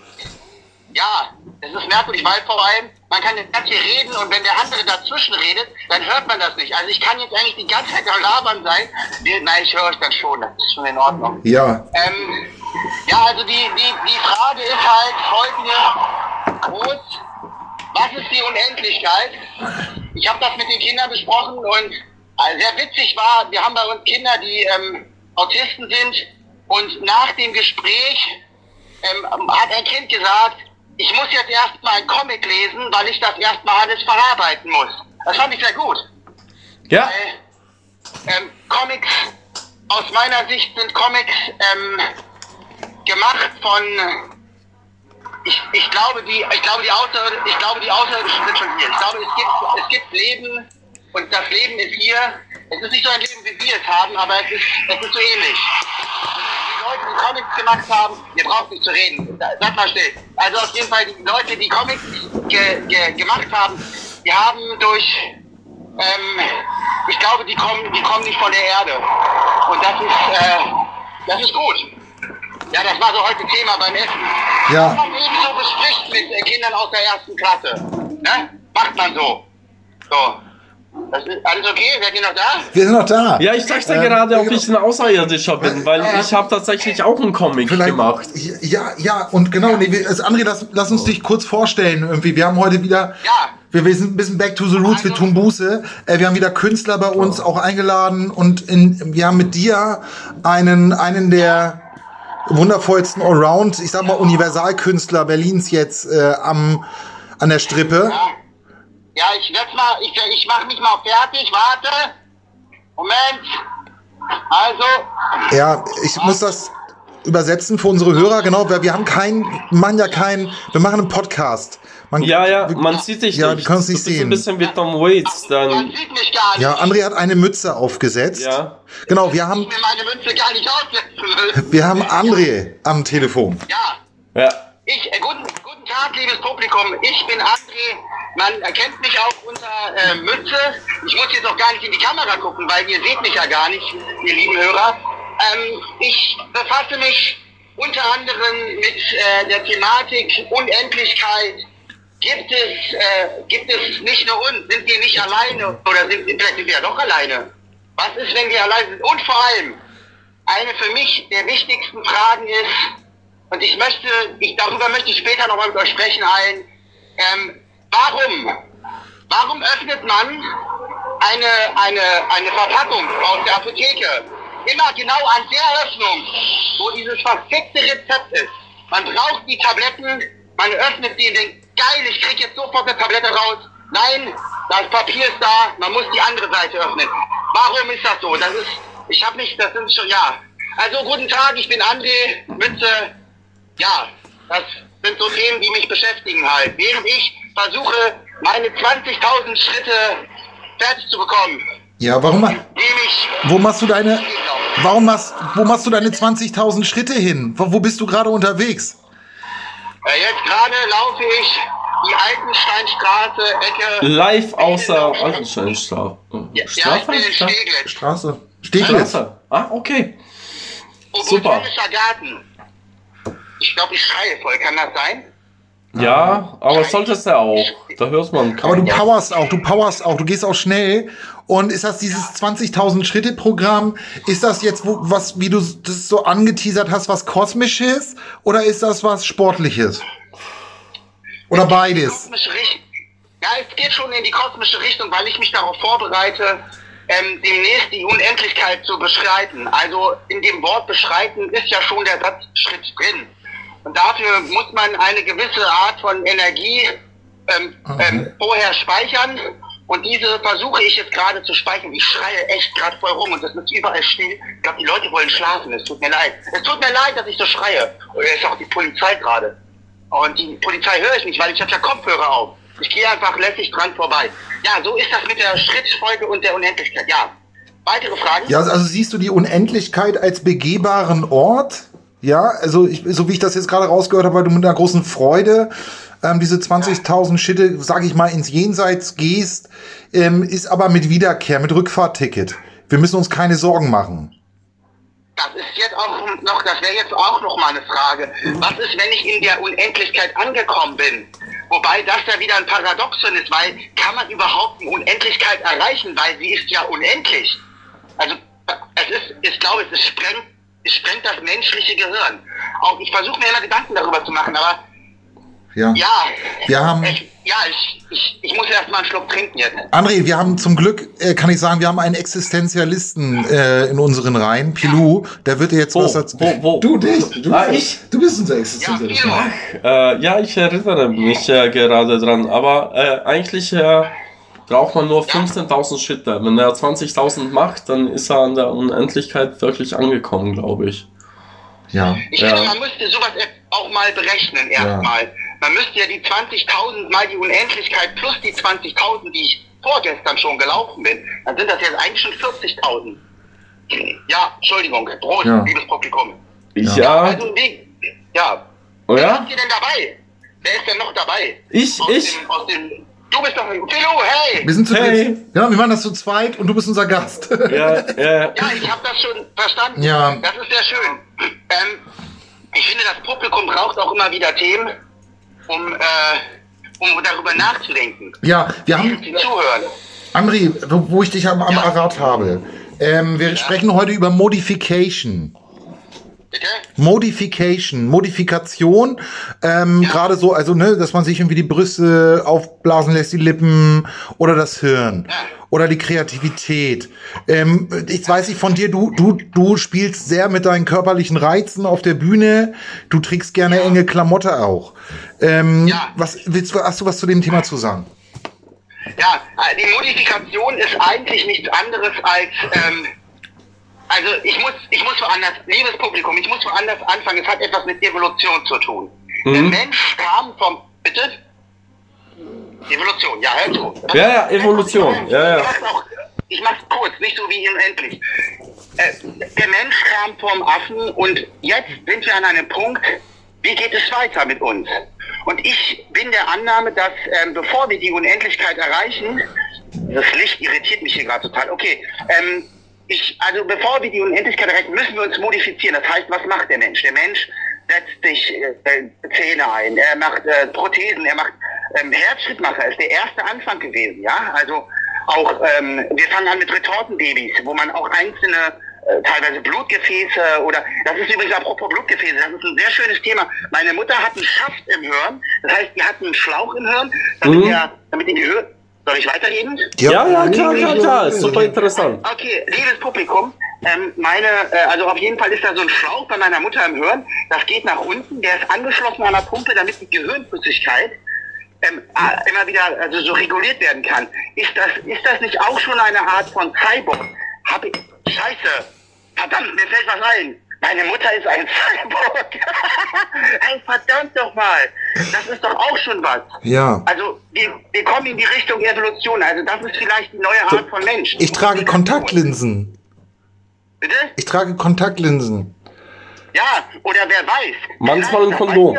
Ja, es ist merkwürdig, weil vor allem, man kann jetzt ganz hier reden und wenn der andere dazwischen redet, dann hört man das nicht. Also ich kann jetzt eigentlich die ganze Zeit am Labern sein. Nein, ich höre euch dann schon, das ist schon in Ordnung. Ja, Ähm, ja, also die, die, die Frage ist halt folgende. Groß, was ist die Unendlichkeit? Ich habe das mit den Kindern besprochen und äh, sehr witzig war, wir haben bei uns Kinder, die ähm, Autisten sind und nach dem Gespräch ähm, hat ein Kind gesagt, ich muss jetzt erstmal einen Comic lesen, weil ich das erstmal alles verarbeiten muss. Das fand ich sehr gut. Ja? Ähm, Comics, aus meiner Sicht sind Comics ähm, gemacht von, ich, ich glaube die, ich glaube die Außerirdischen, ich glaube die Außerirdischen sind schon hier. Ich glaube es gibt, es gibt Leben und das Leben ist hier. Es ist nicht so ein Leben wie wir es haben, aber es ist, es ist so ähnlich. Die Leute, die Comics gemacht haben, ihr braucht nicht zu reden. Sag mal still. Also auf jeden Fall die Leute, die Comics ge, ge, gemacht haben, die haben durch ähm, ich glaube, die kommen, die kommen nicht von der Erde. Und das ist, äh, das ist gut. Ja, das war so heute Thema beim Essen. Ja. Was man eben so bespricht mit äh, Kindern aus der ersten Klasse. Ne? Macht man so. So. Das ist alles okay? Seid ihr noch da? wir sind noch da. Ja, ich dachte Ähm, gerade, ob ich ein Außerirdischer bin, weil ich habe tatsächlich auch einen Comic gemacht. Ja, ja, und genau, nee, wir, also André, lass, lass uns dich kurz vorstellen irgendwie. Wir haben heute wieder, Ja. wir, wir sind ein bisschen back to the roots, wir tun Buße. Äh, wir haben wieder Künstler bei uns auch eingeladen und in, wir haben mit dir einen, einen der wundervollsten Allround, ich sag mal Universalkünstler Berlins jetzt äh, am, an der Strippe. Ja. Ja, ich werd's mal, ich, ich mache mich mal fertig. Warte. Moment. Also, Ja, ich muss das übersetzen für unsere Hörer, genau, weil wir haben keinen, wir machen ja keinen, wir machen einen Podcast. Man, Ja, ja, man sieht dich Ja, nicht. die können es nicht sehen. ein bisschen wie Tom Waits, man dann. sieht mich gar nicht. Ja, André hat eine Mütze aufgesetzt. Ja. Genau, wir haben, Ich mir meine Münze gar nicht aussetzen will. wir haben André am Telefon. Ja. Ja. Ich, äh, guten, guten Tag, liebes Publikum. Ich bin André. Man erkennt mich auch unter äh, Mütze. Ich muss jetzt auch gar nicht in die Kamera gucken, weil ihr seht mich ja gar nicht, ihr lieben Hörer. Ähm, ich befasse mich unter anderem mit äh, der Thematik Unendlichkeit. Gibt es, äh, gibt es nicht nur uns? Sind wir nicht alleine? Oder sind vielleicht sind wir ja doch alleine? Was ist, wenn wir alleine sind? Und vor allem, eine für mich der wichtigsten Fragen ist, und ich möchte, ich, darüber möchte ich später nochmal mit euch sprechen, allen. Ähm, warum? Warum öffnet man eine, eine, eine Verpackung aus der Apotheke immer genau an der Öffnung, wo dieses verfickte Rezept ist? Man braucht die Tabletten, man öffnet sie und denkt, geil, ich krieg jetzt sofort eine Tablette raus. Nein, das Papier ist da, man muss die andere Seite öffnen. Warum ist das so? Das ist, ich habe nicht, das sind schon, ja. Also guten Tag, ich bin André Mütze. Ja, das sind so Themen, die mich beschäftigen halt. Während ich versuche, meine 20.000 Schritte fertig zu bekommen. Ja, warum? ich. Wo machst du deine, warum machst, wo machst du deine 20.000 Schritte hin? Wo, wo bist du gerade unterwegs? Äh, jetzt gerade laufe ich die Altensteinstraße, Ecke. Live außer Altensteinstraße. Ja, ja, ich Straße? bin in Stra- Steglitz. Straße. Steglitz. Straße. Ah, okay. Super. Super. Garten. Ich glaube, ich schreie voll. Kann das sein? Ja, aber solltest du auch. Da hört man Aber du kaum. powerst auch, du powerst auch, du gehst auch schnell. Und ist das dieses 20.000 Schritte Programm? Ist das jetzt, wo, was, wie du das so angeteasert hast, was Kosmisches? Oder ist das was Sportliches? Oder beides? Kosmische Richtung. Ja, es geht schon in die kosmische Richtung, weil ich mich darauf vorbereite, ähm, demnächst die Unendlichkeit zu beschreiten. Also in dem Wort beschreiten ist ja schon der Satzschritt drin. Und dafür muss man eine gewisse Art von Energie ähm, ähm, vorher speichern. Und diese versuche ich jetzt gerade zu speichern. Ich schreie echt gerade voll rum und das ist überall still. Ich glaube, die Leute wollen schlafen. Es tut mir leid. Es tut mir leid, dass ich so schreie. Und es ist auch die Polizei gerade. Und die Polizei höre ich nicht, weil ich habe ja Kopfhörer auf. Ich gehe einfach lässig dran vorbei. Ja, so ist das mit der Schrittfolge und der Unendlichkeit. Ja. Weitere Fragen? Ja, also siehst du die Unendlichkeit als begehbaren Ort? Ja, also ich, so wie ich das jetzt gerade rausgehört habe, weil du mit einer großen Freude ähm, diese 20.000 Schritte, sag ich mal, ins Jenseits gehst, ähm, ist aber mit Wiederkehr, mit Rückfahrtticket. Wir müssen uns keine Sorgen machen. Das ist jetzt auch noch, das wäre jetzt auch noch mal eine Frage. Was ist, wenn ich in der Unendlichkeit angekommen bin? Wobei das ja wieder ein Paradoxon ist, weil kann man überhaupt eine Unendlichkeit erreichen, weil sie ist ja unendlich. Also es ist, ich glaube, es sprengt, es sprengt das menschliche Gehirn. Auch ich versuche mir immer Gedanken darüber zu machen, aber Ja. ja, Wir haben- ich, ja, ich, ich, ich muss erst mal einen Schluck trinken jetzt. André, wir haben zum Glück, äh, kann ich sagen, wir haben einen Existenzialisten äh, in unseren Reihen, Pilou, der wird dir jetzt Wo, was dazu. wo, wo? Du dich, du, Ah, ich? du bist unser Ja, Existenzialist. Philo. Äh, ja, ich erinnere mich äh, gerade dran, aber äh, eigentlich äh, braucht man nur 15.000 Schritte. Wenn er 20.000 macht, dann ist er an der Unendlichkeit wirklich angekommen, glaube ich. Ja. Ich Ja. finde, man müsste sowas auch mal berechnen erstmal. Man müsste ja die 20.000 mal die Unendlichkeit plus die 20.000, die ich vorgestern schon gelaufen bin, dann sind das jetzt eigentlich schon 40.000. Ja, Entschuldigung, Prost, Ja. liebes Publikum. Ja, Also, wie, ja. oh Wer ja? habt ihr denn dabei? Wer ist denn noch dabei? Ich, Aus ich. Dem, aus dem, du bist doch, Philo, hey! Wir sind zu Hey. dritt. Ja, wir machen das zu zweit und du bist unser Gast. Ja, äh, Ja, ich habe das schon verstanden. Ja. Das ist sehr schön. Ähm, ich finde, das Publikum braucht auch immer wieder Themen, um, äh, um darüber nachzudenken. ja, wir haben, Die zuhören. André, wo, ich dich am, am Apparat habe. Ähm, wir sprechen heute über Modification. Bitte? Modification, Modifikation, ähm, gerade so, also ne, dass man sich irgendwie die Brüste aufblasen lässt, die Lippen oder das Hirn oder die Kreativität. Ähm, ich weiß nicht von dir, du du du spielst sehr mit deinen körperlichen Reizen auf der Bühne. Du trägst gerne enge Klamotte auch. Ähm, Ja. Was willst du? Hast du was zu dem Thema zu sagen? Ja, äh, die Modifikation ist eigentlich nichts anderes als, ähm, also ich muss, ich muss woanders, liebes Publikum, ich muss woanders anfangen. Es hat etwas mit Evolution zu tun. Der Mhm. Mensch kam vom, bitte? Evolution, ja, hör zu. Ja, ja, Evolution, ja, ja. Ich mach's, auch, ich mach's kurz, nicht so wie unendlich. Äh, der Mensch kam vom Affen und jetzt sind wir an einem Punkt, wie geht es weiter mit uns? Und ich bin der Annahme, dass ähm, bevor wir die Unendlichkeit erreichen, das Licht irritiert mich hier gerade total. Okay, ähm, ich, also bevor wir die Unendlichkeit erreichen, müssen wir uns modifizieren. Das heißt, was macht der Mensch? Der Mensch setzt sich äh, äh, Zähne ein, er macht äh, Prothesen, er macht ähm, Herzschrittmacher, ist der erste Anfang gewesen, ja. Also auch ähm, wir fangen an mit Retortenbabys, wo man auch einzelne äh, teilweise Blutgefäße oder das ist übrigens apropos Blutgefäße, das ist ein sehr schönes Thema. Meine Mutter hat einen Schaft im Hirn, das heißt, die hat einen Schlauch im Hirn, damit Mhm. der, damit die Gehör. Soll ich weiterreden? Ja, ja, klar, klar, klar. Ist super interessant. Okay, liebes Publikum, ähm, meine, äh, also auf jeden Fall ist da so ein Schlauch bei meiner Mutter im Hirn, das geht nach unten, der ist angeschlossen an der Pumpe, damit die Gehirnflüssigkeit ähm, immer wieder also so reguliert werden kann. Ist das, ist das nicht auch schon eine Art von Cyborg? Hab ich, scheiße, verdammt, mir fällt was ein. Meine Mutter ist ein Cyborg. hey, <laughs> verdammt doch mal. Das ist doch auch schon was. Ja. Also, wir, wir kommen in die Richtung Evolution. Also, das ist vielleicht die neue Art von Mensch. Ich trage Kontaktlinsen. Bitte? Ich trage Kontaktlinsen. Ja, oder wer weiß. Manchmal ein Kondom.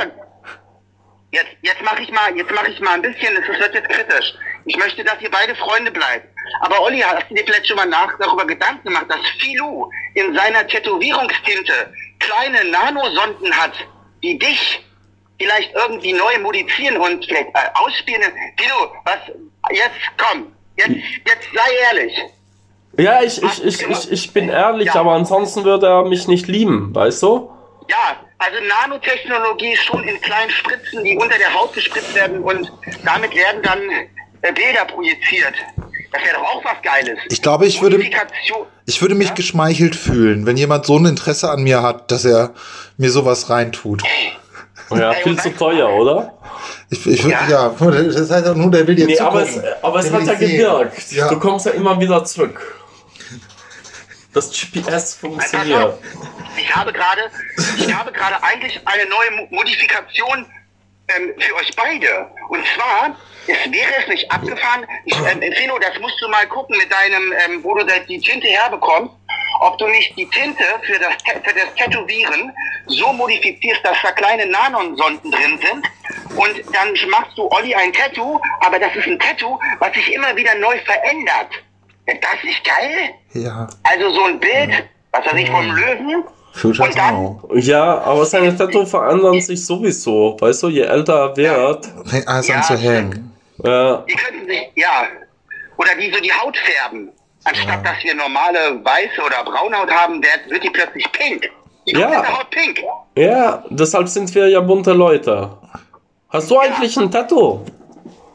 Jetzt, jetzt mache ich mal, jetzt mache ich mal ein bisschen, es wird jetzt kritisch. Ich möchte, dass ihr beide Freunde bleibt. Aber Olli, hast du dir vielleicht schon mal nach, darüber Gedanken gemacht, dass Filou in seiner Tätowierungstinte kleine Nanosonden hat, die dich vielleicht irgendwie neu modifizieren und vielleicht äh, ausspielen? Filou, was, jetzt komm, jetzt, jetzt sei ehrlich. Ja, ich, ich, ich, ich, ich bin ehrlich, Ja. aber ansonsten würde er mich nicht lieben, weißt du? Ja, also Nanotechnologie schon in kleinen Spritzen, die unter der Haut gespritzt werden und damit werden dann Bilder projiziert. Das wäre doch auch was Geiles. Ich glaube, ich würde-. Ich würde mich Ja? geschmeichelt fühlen, wenn jemand so ein Interesse an mir hat, dass er mir sowas reintut. Ja, viel zu teuer, oder? Ich, ich, ja. Ja. das heißt auch nur, der will dir Nee, aber es, aber es hat ja gewirkt. Ja. Du kommst ja immer wieder zurück. Das GPS funktioniert. Ich habe gerade, ich habe gerade eigentlich eine neue Mo- Modifikation ähm, für euch beide. Und zwar, wäre es nicht abgefahren. Ich, ähm, Fino, das musst du mal gucken mit deinem, ähm, wo du die Tinte herbekommst, ob du nicht die Tinte für das, für das Tätowieren so modifizierst, dass da kleine Nanonsonden drin sind. Und dann machst du Olli ein Tattoo, aber das ist ein Tattoo, was sich immer wieder neu verändert. Das ist geil. Ja, Also so ein Bild, was weiß ich, vom Löwen. Und dann-. Ja, aber seine Tattoo verändern sich sowieso. Weißt du, je älter er wird, Fängt alles Ja, an zu hängen. Äh, Die könnten sich, ja, oder die so die Haut färben. Anstatt dass wir normale weiße oder braune Haut haben, wird, wird die plötzlich pink. Die Ja. Haut pink. ja, deshalb sind wir ja bunte Leute. Hast du eigentlich ein Tattoo?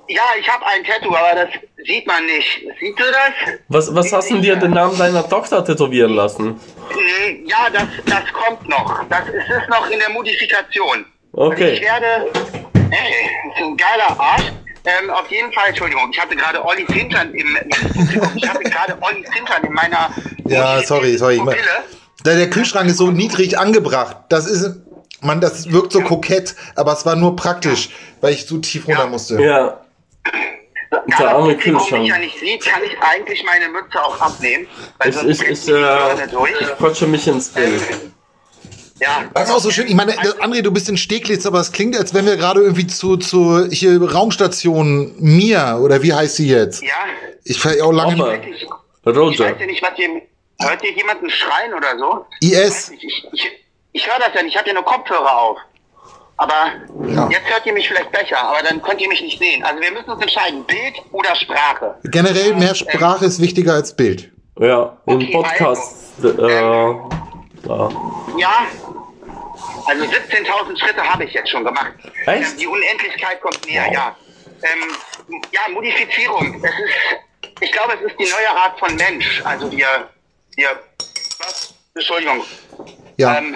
Ja, ich habe ein Tattoo, aber das sieht man nicht. Siehst du das? Was, was hast denn dir den Namen deiner Tochter tätowieren lassen? Nee, ja, das, das kommt noch. Das ist noch in der Modifikation. Okay. Also ich werde, ey, ist ein geiler Arsch. Ähm, auf jeden Fall, Entschuldigung, ich hatte gerade Olli Zintern im, ich hatte gerade Olli Zintern in meiner Ja, sorry, sorry. Ich mein-. Der, der Kühlschrank ist so niedrig angebracht. Das ist, man, das wirkt so kokett, aber es war nur praktisch, weil ich so tief runter Ja. musste. Ja, Da Der arme Kühlschrank. mich ja nicht sieht, kann ich eigentlich meine Mütze auch abnehmen. Weil ich, sonst ich, ich, Sonne äh, durch. quatsche mich ins Bild. Ja. Das ist auch so schön. Ich meine, das- André, du bist in Steglitz, aber es klingt, als wenn wir gerade irgendwie zu, zu hier Raumstation Mir oder wie heißt sie jetzt? Ja. Ich ja auch lange Hopper. Ich, weiß ja nicht, was hier. Hört hier jemanden schreien oder so? IS. Ich, ich, ich, ich höre das ja nicht, ich habe ja nur Kopfhörer auf. Aber Ja. jetzt hört ihr mich vielleicht besser, aber dann könnt ihr mich nicht sehen. Also wir müssen uns entscheiden, Bild oder Sprache. Generell mehr Sprache ist wichtiger als Bild. Ja, im Okay, Podcast. Äh, ja. Ja, also 17.000 Schritte habe ich jetzt schon gemacht. Echt? Die Unendlichkeit kommt näher, ja. Ähm, ja, Modifizierung. Es ist, ich glaube, es ist die neue Art von Mensch. Also wir, wir, was? Entschuldigung. Ja. Ähm,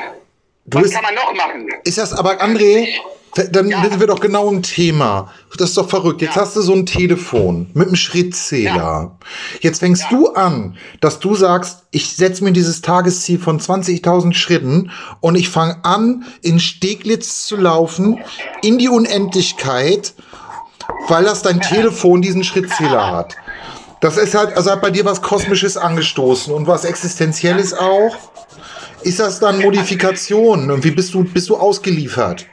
was kann man noch machen? ist das aber, André, dann Ja. sind wir doch genau im Thema. Das ist doch verrückt. Jetzt Ja. hast du so ein Telefon mit einem Schrittzähler. Jetzt fängst Ja. du an, dass du sagst, ich setze mir dieses Tagesziel von 20.000 Schritten und ich fange an, in Steglitz zu laufen, in die Unendlichkeit, weil das dein Telefon diesen Schrittzähler hat. Das ist halt, also hat bei dir was Kosmisches angestoßen und was Existenzielles auch. Ist das dann Modifikation? Und wie bist du, bist du ausgeliefert?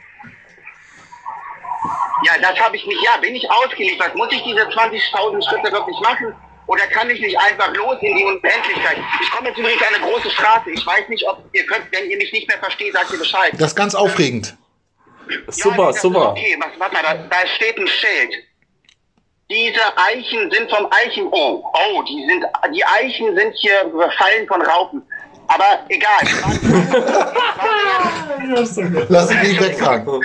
Ja, das habe ich nicht. Ja, bin ich ausgeliefert? Muss ich diese 20.000 Schritte wirklich machen? Oder kann ich nicht einfach los in die Unendlichkeit? Ich komme jetzt übrigens an eine große Straße. Ich weiß nicht, ob ihr könnt, wenn ihr mich nicht mehr versteht, sagt ihr Bescheid. Das ist ganz aufregend. Super, ja, super. Ist okay, was, warte mal, da, da steht ein Schild. Diese Eichen sind vom Eichen. Oh, oh, die sind, die Eichen sind hier befallen von Raupen. Aber egal. <laughs> Lass ihn nicht wegtragen. <laughs>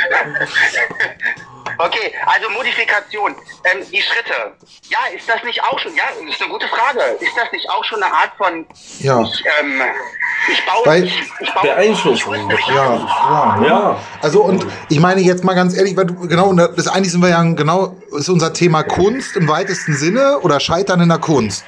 Okay, also Modifikation. Ähm, die Schritte. Ja, ist das nicht auch schon, ja, das ist eine gute Frage. Ist das nicht auch schon eine Art von, Ja. ich, ähm, ich baue, Weil- ich, ich baue, Beeinflussung. Ja, ja. Ja. Also und ich meine jetzt mal ganz ehrlich, weil du, genau, und das eigentlich sind wir ja genau, ist unser Thema Kunst im weitesten Sinne oder Scheitern in der Kunst.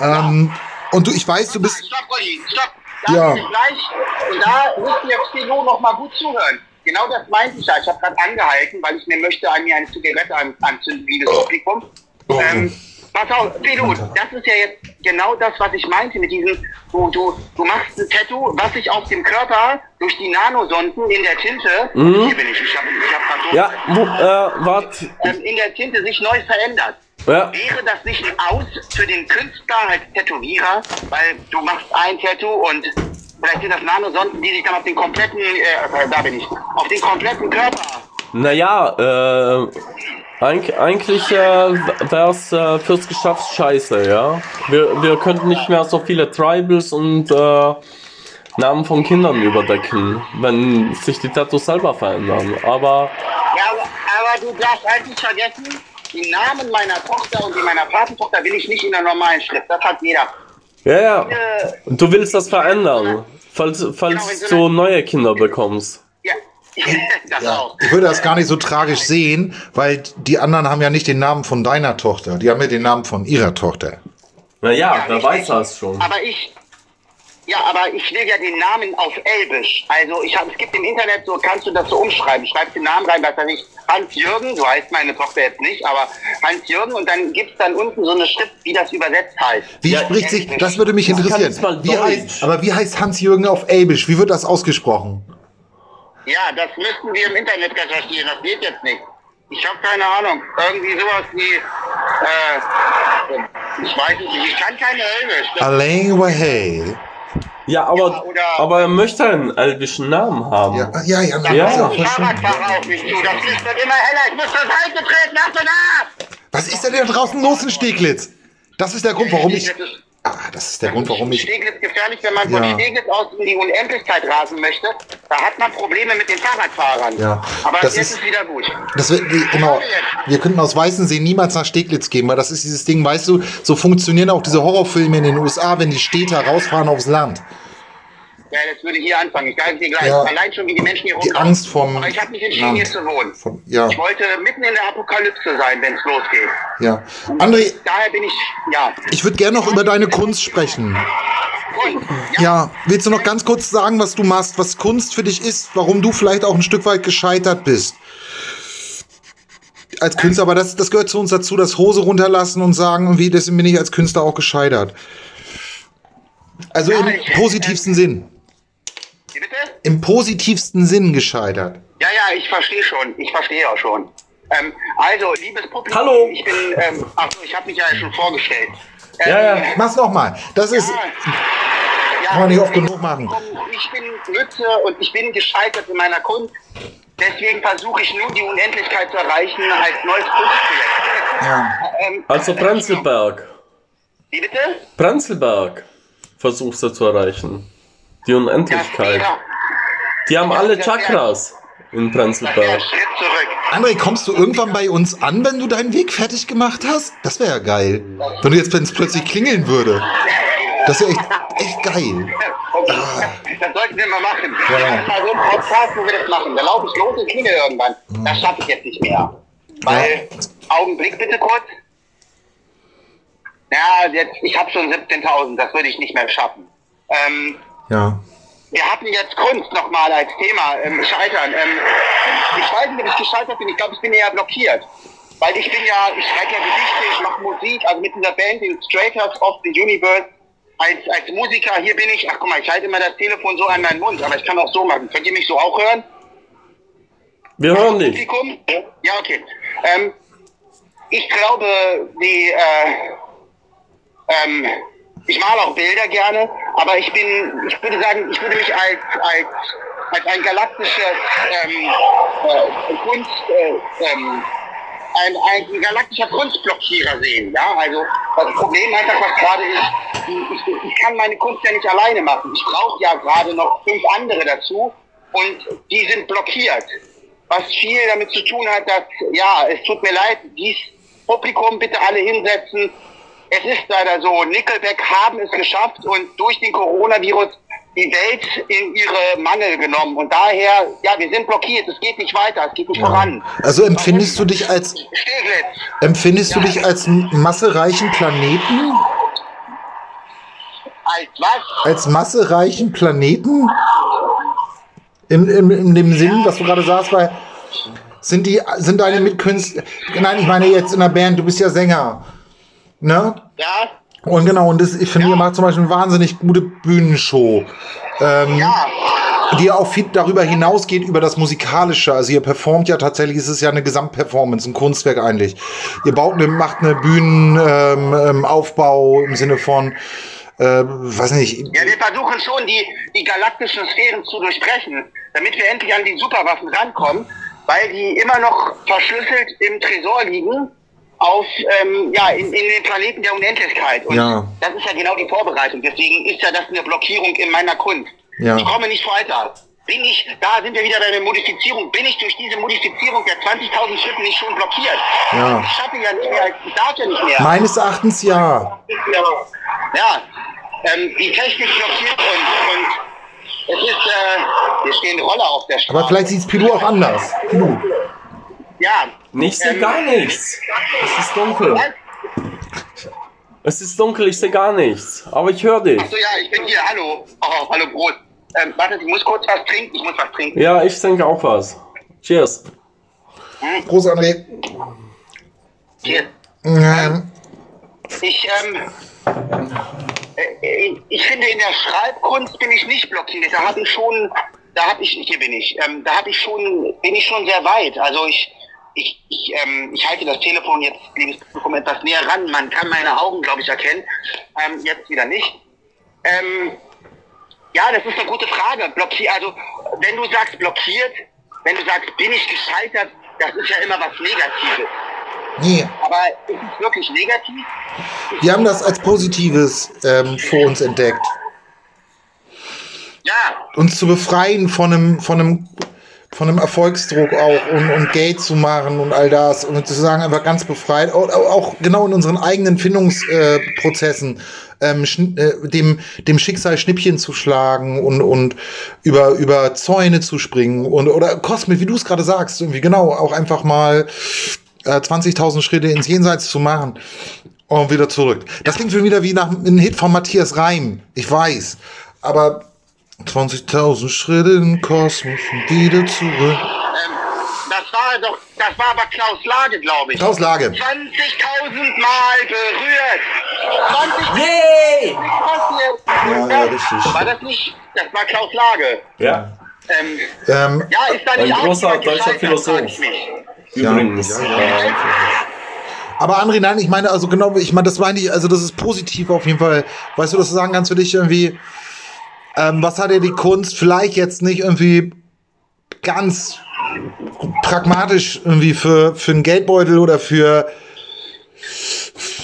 Ähm, und du, ich weiß, du bist, Stopp, Olli, stopp. Da Ja. gleich. Und da müsst ihr Philo noch mal gut zuhören. Genau das meinte ich ja. Ich habe gerade angehalten, weil ich mir möchte an mir eine Zigarette an, anzünden, liebes Publikum. Oh. Ähm, pass auf, Philo, das ist ja jetzt genau das, was ich meinte mit diesem, du, du, du machst ein Tattoo, was sich auf dem Körper durch die Nanosonden in der Tinte, hier bin ich, ich habe ich hab so, Ja, äh, warte. ähm, in der Tinte sich neu verändert. Ja. Wäre das nicht ein Aus für den Künstler als Tätowierer? Weil du machst ein Tattoo und vielleicht sind das Nanosonden, die sich dann auf den kompletten, äh, da bin ich, auf den kompletten Körper. Naja, äh, eig eigentlich äh, wär's äh, fürs Geschäft scheiße, ja. Wir, wir könnten nicht mehr so viele Tribals und äh, Namen von Kindern überdecken, wenn sich die Tattoos selber verändern. Aber Ja, aber, aber du darfst eigentlich vergessen, die Namen meiner Tochter und die meiner Patentochter will ich nicht in der normalen Schrift. Das hat jeder. Ja, ja. Und du willst das verändern, falls, falls du neue Kinder bekommst. ja, <laughs> das ja, auch. ich würde das gar nicht so tragisch sehen, weil die anderen haben ja nicht den Namen von deiner Tochter, die haben ja den Namen von ihrer Tochter. Naja, wer richtig. weiß das schon. Aber ich, ja, aber ich will ja den Namen auf Elbisch. Also ich habe, es gibt im Internet so, kannst du das so umschreiben? Schreibst den Namen rein, was weiß ich, Hans-Jürgen, so heißt meine Tochter jetzt nicht, aber Hans-Jürgen und dann gibt's dann unten so eine Schrift, wie das übersetzt heißt. Wie Ja, spricht sich, das würde mich interessieren. Wie heißt, aber wie heißt Hans-Jürgen auf Elbisch? Wie wird das ausgesprochen? Ja, das müssten wir im Internet recherchieren, das geht jetzt nicht. Ich habe keine Ahnung. Irgendwie sowas wie, äh, ich weiß es nicht, ich kann keine Elbisch. Alain Wahey. Ja, aber, Ja, aber er möchte einen elbischen Namen haben. Ja, ja, ja, na, Ja. verstanden. Fahrradfahrer auf mich zu, das Licht wird immer heller, ich muss zur Seite treten, Achtung ab! Was ist denn da draußen los in Steglitz? Das ist der Grund, warum ich. Ah, das ist der Grund, warum ich. Steglitz gefährlich, wenn man von Ja. Steglitz aus in die Unendlichkeit rasen möchte. Da hat man Probleme mit den Fahrradfahrern. Ja, Aber das jetzt ist- ist wieder gut. Das wird, genau. Wir könnten aus Weißensee niemals nach Steglitz gehen, weil das ist dieses Ding, weißt du, so funktionieren auch diese Horrorfilme in den USA, wenn die Städter rausfahren aufs Land. Ja, das würde hier anfangen. Ich sage dir gleich. Ja. Allein schon, wie die Menschen hier Die rumlaufen. Angst vom Aber ich habe mich entschieden, Land. hier zu wohnen. Von, ja, Ich wollte mitten in der Apokalypse sein, wenn es losgeht. ja. André, Daher bin ich, ja. ich würde gerne noch über deine Kunst sprechen. Ja, willst du noch ganz kurz sagen, was du machst, was Kunst für dich ist, warum du vielleicht auch ein Stück weit gescheitert bist? Als Künstler, aber das, das gehört zu uns dazu, das Hose runterlassen und sagen, irgendwie, deswegen bin ich als Künstler auch gescheitert. Also im positivsten Sinn. Im positivsten Sinn gescheitert. Ja, ja, ich verstehe schon. Ich verstehe auch schon. Ähm, also, liebes Publikum, Hallo. ich bin, ähm, achso, ich habe mich ja schon vorgestellt. Ähm, Ja, ja. Mach's nochmal. Das ist, ja, kann man nicht oft genug machen. Ich bin Mütze und ich bin gescheitert in meiner Kunst. Deswegen versuche ich nun die Unendlichkeit zu erreichen als neues Kunstprojekt. Ja. Ähm, Also Prenzlberg. Wie bitte? Prenzlberg versuchst du zu erreichen. Die Unendlichkeit. wäre Die haben alle Chakras in Prenzlberg. Schritt zurück. André, kommst du irgendwann bei uns an, wenn du deinen Weg fertig gemacht hast? Das wäre ja geil. Wenn du jetzt, wenn es plötzlich klingeln würde. Das wäre echt, echt geil. Okay, das sollten wir mal machen. Ja. Wir machen mal so einen Podcast, wo wir das machen. Da laufe ich los und klingel irgendwann. Das schaffe ich jetzt nicht mehr. Weil, Augenblick bitte kurz. Ja, jetzt, ich habe schon 17.000, das würde ich nicht mehr schaffen. Ähm, Ja. Wir hatten jetzt Kunst nochmal als Thema, ähm, Scheitern. Ähm, ich weiß nicht, ob ich gescheitert bin, ich glaube, ich bin eher blockiert. Weil ich bin ja, ich schreibe ja Gedichte, ich mache Musik, also mit dieser Band, den Straighters of the Universe, als, als Musiker, hier bin ich, ach guck mal, ich halte immer das Telefon so an meinen Mund, aber ich kann auch so machen. Könnt ihr mich so auch hören? Wir hören dich. Ja, okay. Ähm, ich glaube, die, äh, ähm, ich male auch Bilder gerne, aber ich bin, ich würde sagen, ich würde mich als, als, als ein galaktisches ähm, äh, Kunst, äh, ähm, ein, ein galaktischer Kunstblockierer sehen. Ja, also das Problem einfach, was gerade ist, ich, ich kann meine Kunst ja nicht alleine machen. Ich brauche ja gerade noch fünf andere dazu und die sind blockiert. Was viel damit zu tun hat, dass, ja, es tut mir leid, dies Publikum bitte alle hinsetzen. Es ist leider so, Nickelback haben es geschafft und durch den Coronavirus die Welt in ihre Mangel genommen. Und daher, ja, wir sind blockiert, es geht nicht weiter, es geht nicht voran. Also empfindest du dich als Steglitz. empfindest du dich als massereichen Planeten? Als was? Als massereichen Planeten? In, in, in dem Sinn, was du gerade sagst, weil sind die sind deine Mitkünstler. Nein, ich meine jetzt in der Band, du bist ja Sänger. Ne? Ja? Und genau, und das, ich finde, ihr macht zum Beispiel eine wahnsinnig gute Bühnenshow. Ähm, Ja. die auch viel darüber hinausgeht, über das Musikalische. Also ihr performt ja tatsächlich, es ist ja eine Gesamtperformance, ein Kunstwerk eigentlich. Ihr baut eine, macht eine Bühnenaufbau ähm, Aufbau im Sinne von, äh, weiß nicht, Ja, wir versuchen schon, die, die galaktischen Sphären zu durchbrechen, damit wir endlich an die Superwaffen rankommen, weil die immer noch verschlüsselt im Tresor liegen auf ähm, ja in, in den Planeten der Unendlichkeit. Und Ja. das ist ja genau die Vorbereitung. Deswegen ist ja das eine Blockierung in meiner Kunst. Ja. Ich komme nicht weiter. Bin ich, da sind wir wieder bei der Modifizierung, bin ich durch diese Modifizierung der 20.000 Schritten nicht schon blockiert? Ja. Ich schaffe ja nicht mehr, ich darf ja nicht mehr. meines Erachtens ja. Ja, ähm, die Technik blockiert uns und es ist, äh, hier stehen Roller auf der Straße. Aber vielleicht sieht Pilou auch anders. Pilou. Ja. Ich sehe Ähm, gar nichts. Es ist dunkel. Es ist dunkel, ich sehe gar nichts. Aber ich höre dich. Achso, ja, ich bin hier, hallo. Oh, hallo Brot. Ähm, warte, ich muss kurz was trinken, ich muss was trinken. Ja, ich denke auch was. Cheers. Prost, André. Hier. Ähm, Ich, ähm, äh, ich finde, in der Schreibkunst bin ich nicht blockiert. Da habe ich schon, da habe ich, hier bin ich, ähm, da habe ich schon, bin ich schon sehr weit. Also ich, ich, ich, ähm, ich halte das Telefon jetzt, liebes Publikum, etwas näher ran. Man kann meine Augen, glaube ich, erkennen. Ähm, jetzt wieder nicht. Ähm, ja, das ist eine gute Frage. Blockiert, also wenn du sagst blockiert, wenn du sagst, bin ich gescheitert, das ist ja immer was Negatives. nee, Aber ist es wirklich negativ? wir haben das als Positives ähm, vor uns entdeckt. Ja, uns zu befreien von einem, von einem, von einem Erfolgsdruck auch und, und Geld zu machen und all das und zu sagen, einfach ganz befreit, auch, auch genau in unseren eigenen Findungsprozessen, äh, ähm, äh, dem, dem Schicksal Schnippchen zu schlagen und, und über, über Zäune zu springen und, oder Cosme, wie du es gerade sagst, irgendwie genau, auch einfach mal äh, 20.000 Schritte ins Jenseits zu machen und wieder zurück. Das klingt für mich wieder wie nach einem Hit von Matthias Reim, ich weiß, aber 20.000 Schritte im Kosmos und wieder zurück. Ähm, das war doch, das war aber Klaus Lage, glaube ich. Klaus Lage. 20.000 Mal berührt. 20 Yay! passiert. Ja, ja, richtig. War das nicht? Das war Klaus Lage. Ja, Ähm, Ähm, ja, ist da Ein nicht auch großer deutscher Philosoph. übrigens. ja, ja. aber André, nein, ich meine, also genau, ich meine, das meine ich, also das ist positiv auf jeden Fall. Weißt du, dass du sagen kannst für dich irgendwie, ähm, was hat dir die Kunst vielleicht jetzt nicht irgendwie ganz pragmatisch irgendwie für, für einen Geldbeutel oder für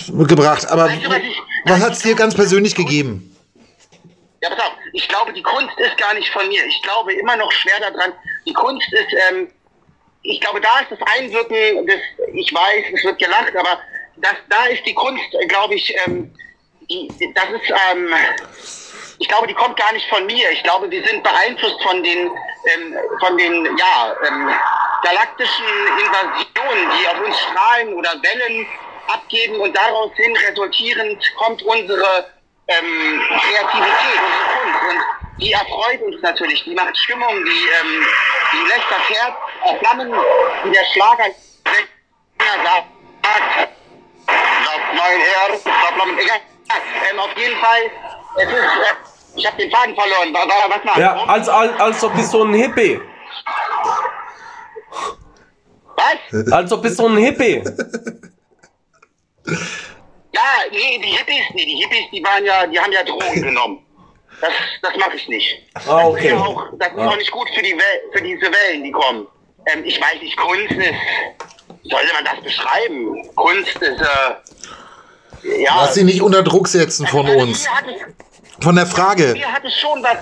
gebracht, aber Weißt du, was hat es dir ganz persönlich gegeben? Ja, pass auf, ich glaube, die Kunst ist gar nicht von mir. Ich glaube immer noch schwer daran. Die Kunst ist, ähm, ich glaube, da ist das Einwirken des, ich weiß, es wird gelacht, aber das, da ist die Kunst, glaube ich, ähm, die, das ist, ähm, ich glaube, die kommt gar nicht von mir. Ich glaube, wir sind beeinflusst von den, ähm, von den, ja, ähm, galaktischen Invasionen, die auf uns strahlen oder Wellen abgeben und daraus hin resultierend kommt unsere ähm, Kreativität, unsere Kunst. Und die erfreut uns natürlich, die macht Stimmung, die, ähm, die lässt das Herz erflammen, wie der Schlager sagt, mein Herz. Egal. Ähm, auf jeden Fall, es ist, äh, ich habe den Faden verloren. Was war ja als, als, als ob bist so ein Hippie. Was? Als ob bist so ein Hippie. Ja, nee, die Hippies, nee, die Hippies, die waren ja, die haben ja Drogen <laughs> genommen. Das, das mache ich nicht. Ah, Das ist okay. ja auch, das ist Ah. auch nicht gut für die Wel für diese Wellen, die kommen. Ähm, ich weiß nicht, Kunst ist, wie soll man das beschreiben? Kunst ist, äh, ja. Lass sie nicht unter Druck setzen von Also uns. Hat, Von der Frage. mir hat es schon was.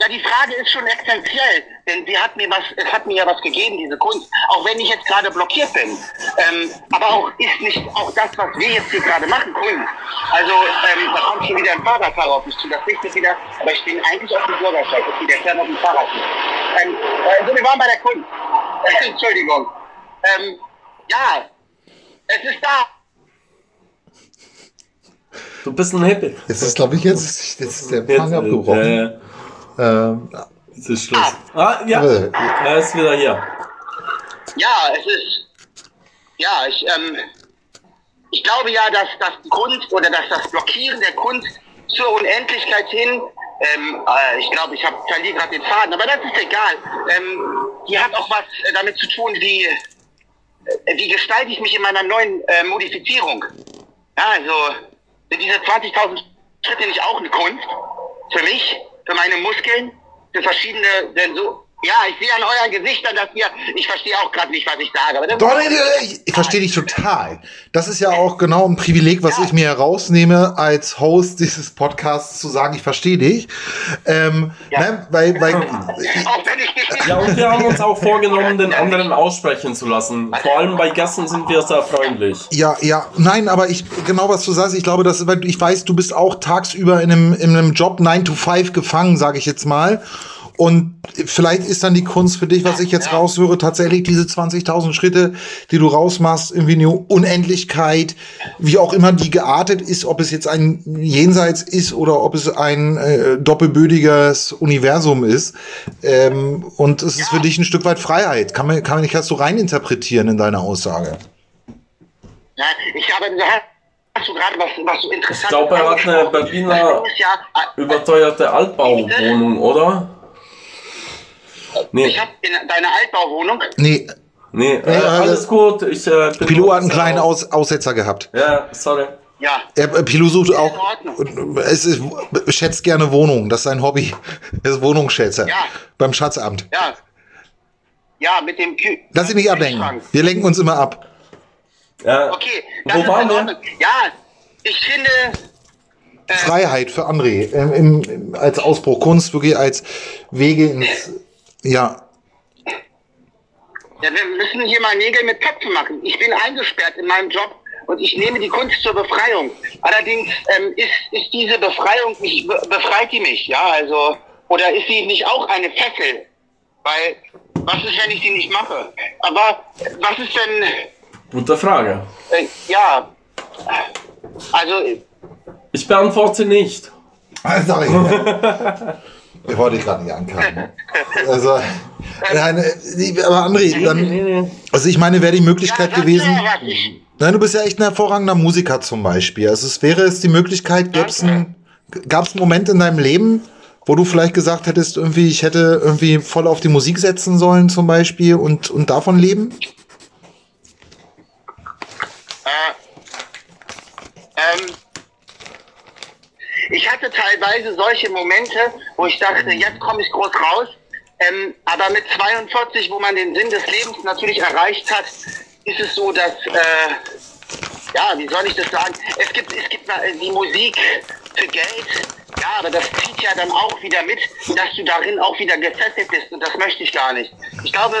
Ja, die Frage ist schon essentiell, denn sie hat mir was, es hat mir ja was gegeben, diese Kunst, auch wenn ich jetzt gerade blockiert bin. Ähm, aber auch ist nicht auch das, was wir jetzt hier gerade machen, Kunst. Also ähm, da kommt schon wieder ein Fahrradfahrer auf mich zu. Das Licht ist wieder, aber ich bin eigentlich auf dem Bürgersteig. Okay, der fährt auf dem Fahrrad. Ähm, äh, so, wir waren bei der Kunst. Äh, Entschuldigung. Ähm, ja, es ist da. Du bist ein Hippie. Jetzt ist, glaube ich, jetzt, jetzt ist der Empfang abgebrochen. äh, Ähm, jetzt ist Schluss. Ah, ja. Äh, Er ist wieder hier. Ja, es ist. Ja, ich, ähm, ich glaube ja, dass das Kunst oder dass das Blockieren der Kunst zur Unendlichkeit hin, ähm, äh, ich glaube, ich hab, verliere gerade den Faden, aber das ist egal. Ähm, die hat auch was äh, damit zu tun, wie, äh, wie gestalte ich mich in meiner neuen äh, Modifizierung. Ja, also sind diese 20.000 Schritte nicht auch eine Kunst? Für mich, für meine Muskeln, für verschiedene Sensoren. Ja, ich sehe an euren Gesichtern, dass ihr, ich verstehe auch gerade nicht, was ich sage. Aber das Doch, nee, nee, ich, ich verstehe dich total. Das ist ja auch genau ein Privileg, was ich mir herausnehme, als Host dieses Podcasts zu sagen, ich verstehe dich. Ähm, Ja. ne, weil, weil, <laughs> Ja, und wir haben uns auch vorgenommen, den anderen aussprechen zu lassen. Vor allem bei Gästen sind wir sehr freundlich. ja, ja, nein, aber ich, genau was du sagst, ich glaube, dass, weil ich weiß, du bist auch tagsüber in einem, in einem Job 9 to 5 gefangen, sage ich jetzt mal. Und vielleicht ist dann die Kunst für dich, was ich jetzt raushöre, tatsächlich diese 20.000 Schritte, die du rausmachst, irgendwie eine Unendlichkeit, wie auch immer die geartet ist, ob es jetzt ein Jenseits ist oder ob es ein äh, doppelbödiges Universum ist. Ähm, und es ist für dich ein Stück weit Freiheit. Kann man, kann man nicht ganz so rein interpretieren in deiner Aussage. Ja, ich habe, hast du gerade was, was so interessant Ich glaube, er hat eine. Berliner ja, äh, Überteuerte Altbauwohnung, oder? Nee, Ich habe in deiner Altbauwohnung, Nee, nee, äh, also- alles gut. Ich äh, bin Pilot hat einen kleinen aus- Aus Aussetzer gehabt. Ja, sorry. ja, Er, äh, Pilot sucht auch, es ist, schätzt gerne Wohnungen, das ist sein Hobby. Er ist Wohnungsschätzer. Ja. Beim Schatzamt. ja. Ja, mit dem Kü Lass dich nicht ablenken. Wir lenken uns immer ab. Ja, Okay, das Wo ist waren wir? Ja, ich finde, Freiheit für André. Ähm, im, im, als Ausbruch Kunst, wirklich als Wege ins, ja. ja, wir müssen hier mal Nägel mit Köpfen machen. Ich bin eingesperrt in meinem Job und ich nehme die Kunst zur Befreiung. Allerdings ähm, ist, ist diese Befreiung, nicht, be- befreit die mich, ja, also, oder ist sie nicht auch eine Fessel? Weil, was ist, wenn ich sie nicht mache? Aber was ist denn, gute Frage. äh, ja, also, Ich beantworte nicht. Ah, Sag <laughs> ich. Ich wollte dich gerade nicht ankacken. Also, nein, äh, aber André, dann, also ich meine, wäre die Möglichkeit ja, gewesen. Nein, du bist ja echt ein hervorragender Musiker zum Beispiel. Also es wäre es die Möglichkeit, gab es einen Moment in deinem Leben, wo du vielleicht gesagt hättest, irgendwie, ich hätte irgendwie voll auf die Musik setzen sollen zum Beispiel und, und davon leben? Äh, ähm, ich hatte teilweise solche Momente, wo ich dachte, jetzt komme ich groß raus. Ähm, aber mit 42, wo man den Sinn des Lebens natürlich erreicht hat, ist es so, dass, äh, ja, wie soll ich das sagen? Es gibt, es gibt die Musik für Geld, ja, aber das zieht ja dann auch wieder mit, dass du darin auch wieder gefesselt bist und das möchte ich gar nicht. Ich glaube,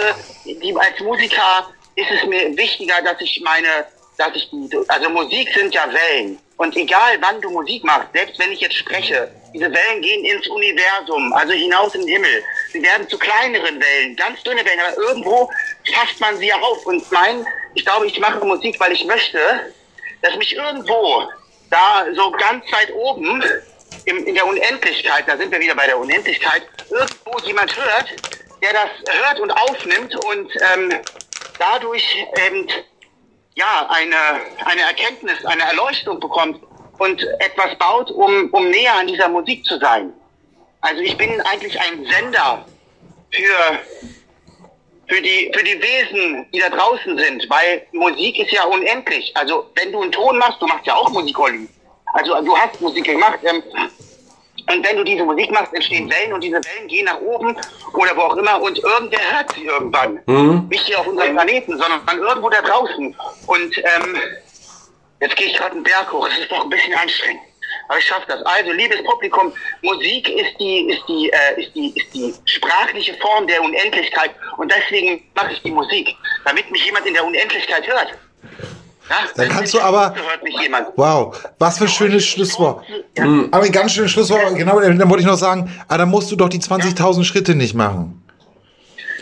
die, als Musiker ist es mir wichtiger, dass ich meine, dass ich, also Musik sind ja Wellen und egal wann du Musik machst, selbst wenn ich jetzt spreche, diese Wellen gehen ins Universum, also hinaus in den Himmel. Sie werden zu kleineren Wellen, ganz dünne Wellen, aber irgendwo fasst man sie auf und mein, ich glaube, ich mache Musik, weil ich möchte, dass mich irgendwo da so ganz weit oben im, in der Unendlichkeit, da sind wir wieder bei der Unendlichkeit, irgendwo jemand hört, der das hört und aufnimmt und ähm, dadurch eben ja eine, eine Erkenntnis, eine Erleuchtung bekommt und etwas baut, um, um näher an dieser Musik zu sein. Also ich bin eigentlich ein Sender für für die, für die Wesen, die da draußen sind, weil Musik ist ja unendlich. Also wenn du einen Ton machst, du machst ja auch Musik, Olli. Also du hast Musik gemacht. Ähm, und wenn du diese Musik machst, entstehen Wellen und diese Wellen gehen nach oben oder wo auch immer und irgendwer hört sie irgendwann. Mhm. Nicht hier auf unserem Planeten, sondern irgendwo da draußen. Und ähm, Jetzt gehe ich gerade einen Berg hoch. Das ist doch ein bisschen anstrengend. Aber ich schaffe das. Also, liebes Publikum, Musik ist die, ist die, äh, ist die, ist die sprachliche Form der Unendlichkeit. Und deswegen mache ich die Musik, damit mich jemand in der Unendlichkeit hört. Ja? Dann Wenn kannst du aber- rufe, hört mich jemand. Wow, was für ein schönes Schlusswort. Ja. Aber ein ganz schönes Schlusswort. Genau, dann wollte ich noch sagen, ah, dann musst du doch die 20.000 Schritte nicht machen.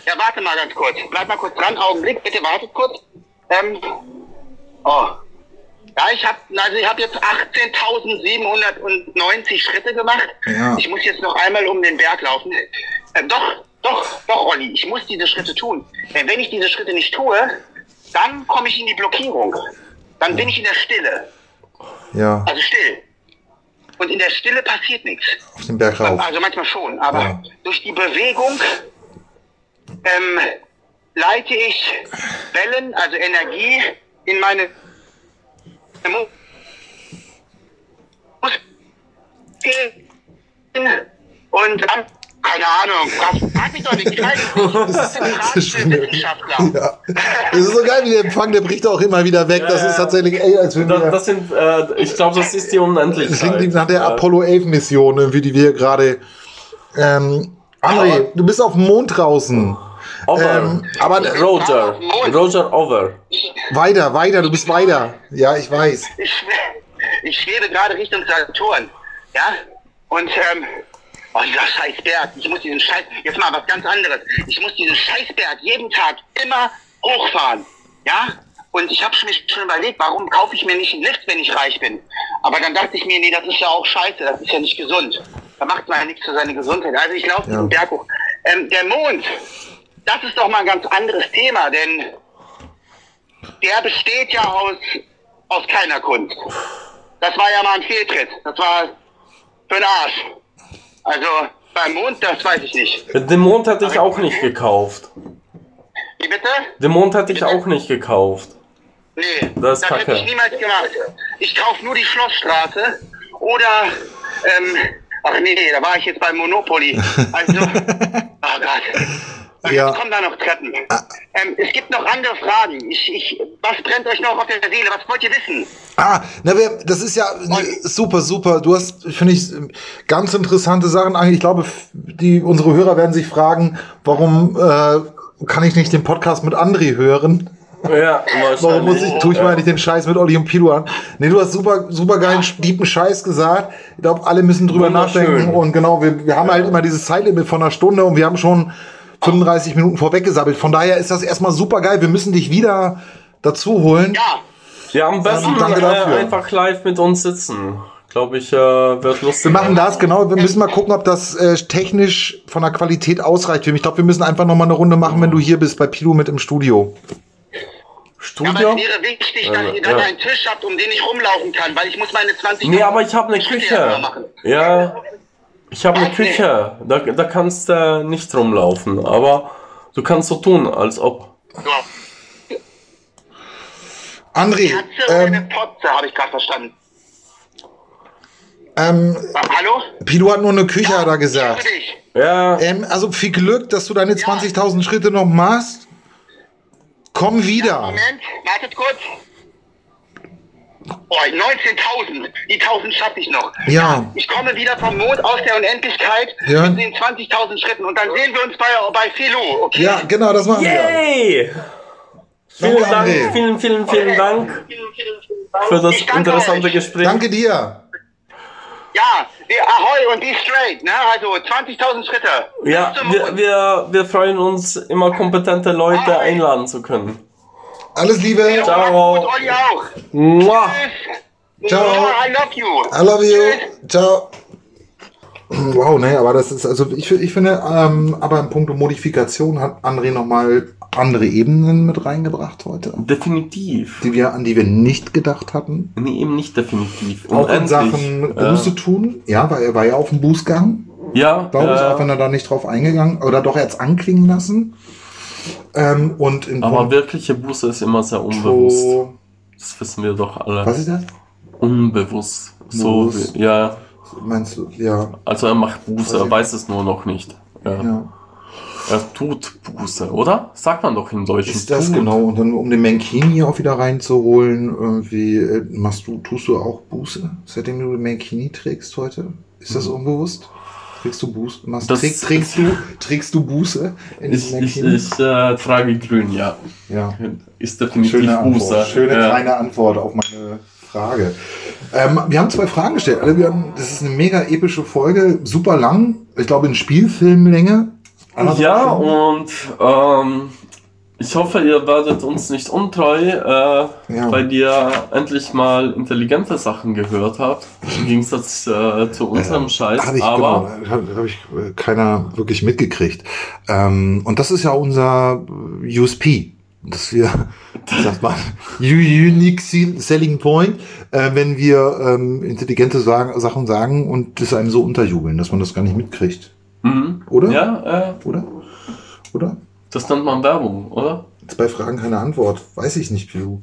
Ja, warte mal ganz kurz. Bleib mal kurz dran. Augenblick, bitte wartet kurz. Ähm, oh. Ja, ich habe also ich habe jetzt 18.790 Schritte gemacht. Ja. Ich muss jetzt noch einmal um den Berg laufen. Äh, doch, doch, doch, Olli, ich muss diese Schritte tun. Denn wenn ich diese Schritte nicht tue, dann komme ich in die Blockierung. Dann bin ich in der Stille. Ja, Also still. Und in der Stille passiert nichts. auf den Berg rauf. Also manchmal schon, aber Ja. durch die Bewegung ähm, leite ich Wellen, also Energie, in meine Muskeln und dann, keine Ahnung, frag, frag mich doch nicht, ich weiß es nicht. <laughs> Das ist schon- Wissenschaftler. Ja. Das ist so geil, wie der Empfang, der bricht auch immer wieder weg. Das Ja, ist ja. tatsächlich, ey, als wenn Das, wir... das sind, äh, ich glaube, das ist die Unendlichkeit. Das klingt nach der Ja. Apollo 11 Mission, irgendwie, die wir gerade. Ähm, André, Aber- du bist auf dem Mond draußen. Over. Ähm, aber Roger. Roger over. weiter, weiter, du bist weiter. Ja, ich weiß. ich, ich schwebe gerade Richtung Saturn. Ja? Und, ähm, oh, dieser Scheißberg. Ich muss diesen Scheiß, jetzt mal was ganz anderes. Ich muss diesen Scheißberg jeden Tag immer hochfahren. Ja? Und ich habe mir schon überlegt, warum kaufe ich mir nicht einen Lift, wenn ich reich bin. Aber dann dachte ich mir, nee, das ist ja auch scheiße, das ist ja nicht gesund. Da macht man ja nichts für seine Gesundheit. Also ich laufe Ja. diesen Berg hoch. Ähm, der Mond, das ist doch mal ein ganz anderes Thema, denn der besteht ja aus, aus keiner Kunst. Das war ja mal ein Fehltritt. Das war für den Arsch. Also beim Mond, das weiß ich nicht. Den Mond hätte ich auch nicht gekauft. Wie bitte? Den Mond hätte ich auch nicht gekauft. Nee, Das ist hätte ich niemals gemacht. Ich kaufe nur die Schlossstraße oder, ähm, ach nee, da war ich jetzt bei Monopoly. Also, <laughs> oh Gott. Ja. Jetzt kommen da noch Treppen. Ähm, es gibt noch andere Fragen. Ich, ich, was brennt euch noch auf der Seele? Was wollt ihr wissen? Ah, na, wir, das ist ja ne, super, super. Du hast, finde ich, ganz interessante Sachen. Eigentlich, Ich glaube, die, unsere Hörer werden sich fragen, warum äh, kann ich nicht den Podcast mit André hören? Ja, Warum muss ich, tue ich mal ja. nicht den Scheiß mit Olli und Pilo an? Nee, du hast super, super geilen, tiefen Scheiß gesagt. Ich glaube, alle müssen drüber nachdenken. Und genau, wir, wir haben halt immer dieses Zeitlimit von einer Stunde und wir haben schon 35 Minuten vorweggesabbelt. Von daher ist das erstmal super geil. Wir müssen dich wieder dazu holen. Ja, Ja, am besten danke äh, dafür. einfach live mit uns sitzen. Glaube ich, äh, wird lustig. Wir machen das, genau. Wir müssen mal gucken, ob das äh, technisch von der Qualität ausreicht. Ich glaube, wir müssen einfach noch mal eine Runde machen, wenn du hier bist bei Pilo mit im Studio. aber Studio? es wäre wichtig, dass Ja, ihr dann ja. einen Tisch habt, um den ich rumlaufen kann, weil ich muss meine 20 Nee, aber ich habe eine ja Küche. machen. Ja, ich habe eine? Nee. Küche. Da, da kannst du nicht rumlaufen. Aber du kannst so tun, als ob. So. Katze André, oder eine ähm, Potze, habe ich gerade verstanden. ähm, Hallo? Pilo hat nur eine Küche, hat er gesagt. Ja, Ähm, also viel Glück, dass du deine 20.000 Schritte noch machst. Komm wieder. Moment, wartet kurz. Oh, 19.000. Die 1.000 schaffe ich noch. Ja. Ich komme wieder vom Mond aus der Unendlichkeit Ja. mit den 20.000 Schritten und dann sehen wir uns bei, bei Philo, okay? Ja, genau, das machen wir. yay! Vielen Danke, Dank, André. vielen, vielen, vielen Dank Vielen, vielen, vielen Dank. für das interessante euch. Gespräch. Danke dir. Ja, wir- ahoi und be straight, ne? Also 20.000 Schritte. Ja, wir, wir, wir freuen uns, immer kompetente Leute einladen zu können. Alles Liebe. Ciao. Und Olli auch. Tschüss. Ciao. I love you. I love you. Ciao. Wow, ne, aber das ist, also ich, ich finde, ähm, aber im Punkt Modifikation hat André nochmal andere Ebenen mit reingebracht heute, Definitiv. die wir, an die wir nicht gedacht hatten. Nee, eben nicht definitiv. Auch in. Sachen Äh, Buße tun. Ja, weil er war ja auf dem Bußgang, Ja, glaube ich, äh, auch wenn er da nicht drauf eingegangen oder doch jetzt anklingen lassen. Ähm, und in aber Punkt wirkliche Buße ist immer sehr unbewusst. Das wissen wir doch alle. was ist das? Unbewusst. So, wie- ja. Meinst du, ja, Also er macht Buße, er weiß es nur noch nicht. Ja. ja. Er tut Buße, oder? Sagt man doch im Deutschen. Ist das tut. genau? Und dann, um den Mankini auch wieder reinzuholen, irgendwie, äh, machst du, tust du auch Buße, seitdem du den Mankini trägst heute? Ist das unbewusst? Trägst du Buße? Machst. Das- trägst, trägst, du, trägst du Buße in Ich, ich, ich äh, trage grün, ja. ja. Ist definitiv Schöne Buße. Antwort. Schöne ja. kleine Antwort auf meine Frage. Ähm, wir haben zwei Fragen gestellt. Also wir haben, das ist eine mega epische Folge, super lang. Ich glaube in Spielfilmlänge. Ja, und ähm, ich hoffe, ihr werdet uns nicht untreu, äh, weil ihr endlich mal intelligente Sachen gehört habt, im Gegensatz äh, zu unserem Scheiß. Habe ich, Aber genau, habe hab ich äh, keiner wirklich mitgekriegt. Ähm, und das ist ja unser äh, USP, dass wir, sagt man, <laughs> Unique Sel- Selling Point, äh, wenn wir ähm, intelligente sagen, Sachen sagen und das einem so unterjubeln, dass man das gar nicht mitkriegt. mhm. Oder? ja, äh, Oder? Oder? Das nennt man Werbung, oder? Zwei Fragen, keine Antwort. Weiß ich nicht, Pilu.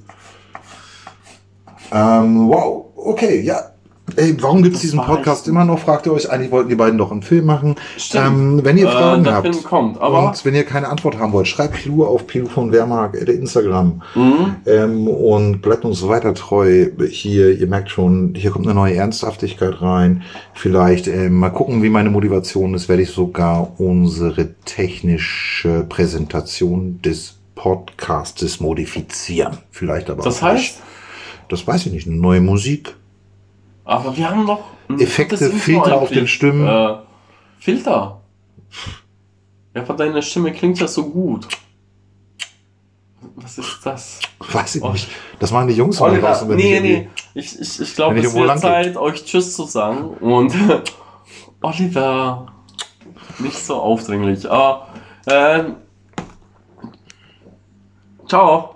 Ähm, wow, okay, ja. Ey, warum gibt es diesen Podcast immer noch? Fragt ihr euch. Eigentlich wollten die beiden doch einen Film machen. Stimmt. Ähm, wenn ihr Äh, Fragen der habt Film kommt, aber- und wenn ihr keine Antwort haben wollt, schreibt Pilu auf Pilu von Wehrmark, äh, der Instagram. Mhm. Ähm, und bleibt uns weiter treu hier. Ihr merkt schon, hier kommt eine neue Ernsthaftigkeit rein. Vielleicht ähm, mal gucken, wie meine Motivation ist. Werde ich sogar unsere technische Präsentation des Podcastes modifizieren. Vielleicht aber Das auch heißt, nicht. Das weiß ich nicht. Eine neue Musik. Aber wir haben ein Effekte, Filter auf den Stimmen. Äh, Filter. Ja, aber deine Stimme klingt ja so gut. Was ist das? Weiß ich Oh. nicht. Das machen die Jungs Oliver, draußen, nee, ich nee. Ich, ich, ich glaube, es wird. Zeit, euch Tschüss zu sagen. Und <laughs> Oliver, nicht so aufdringlich. Aber, ähm, ciao.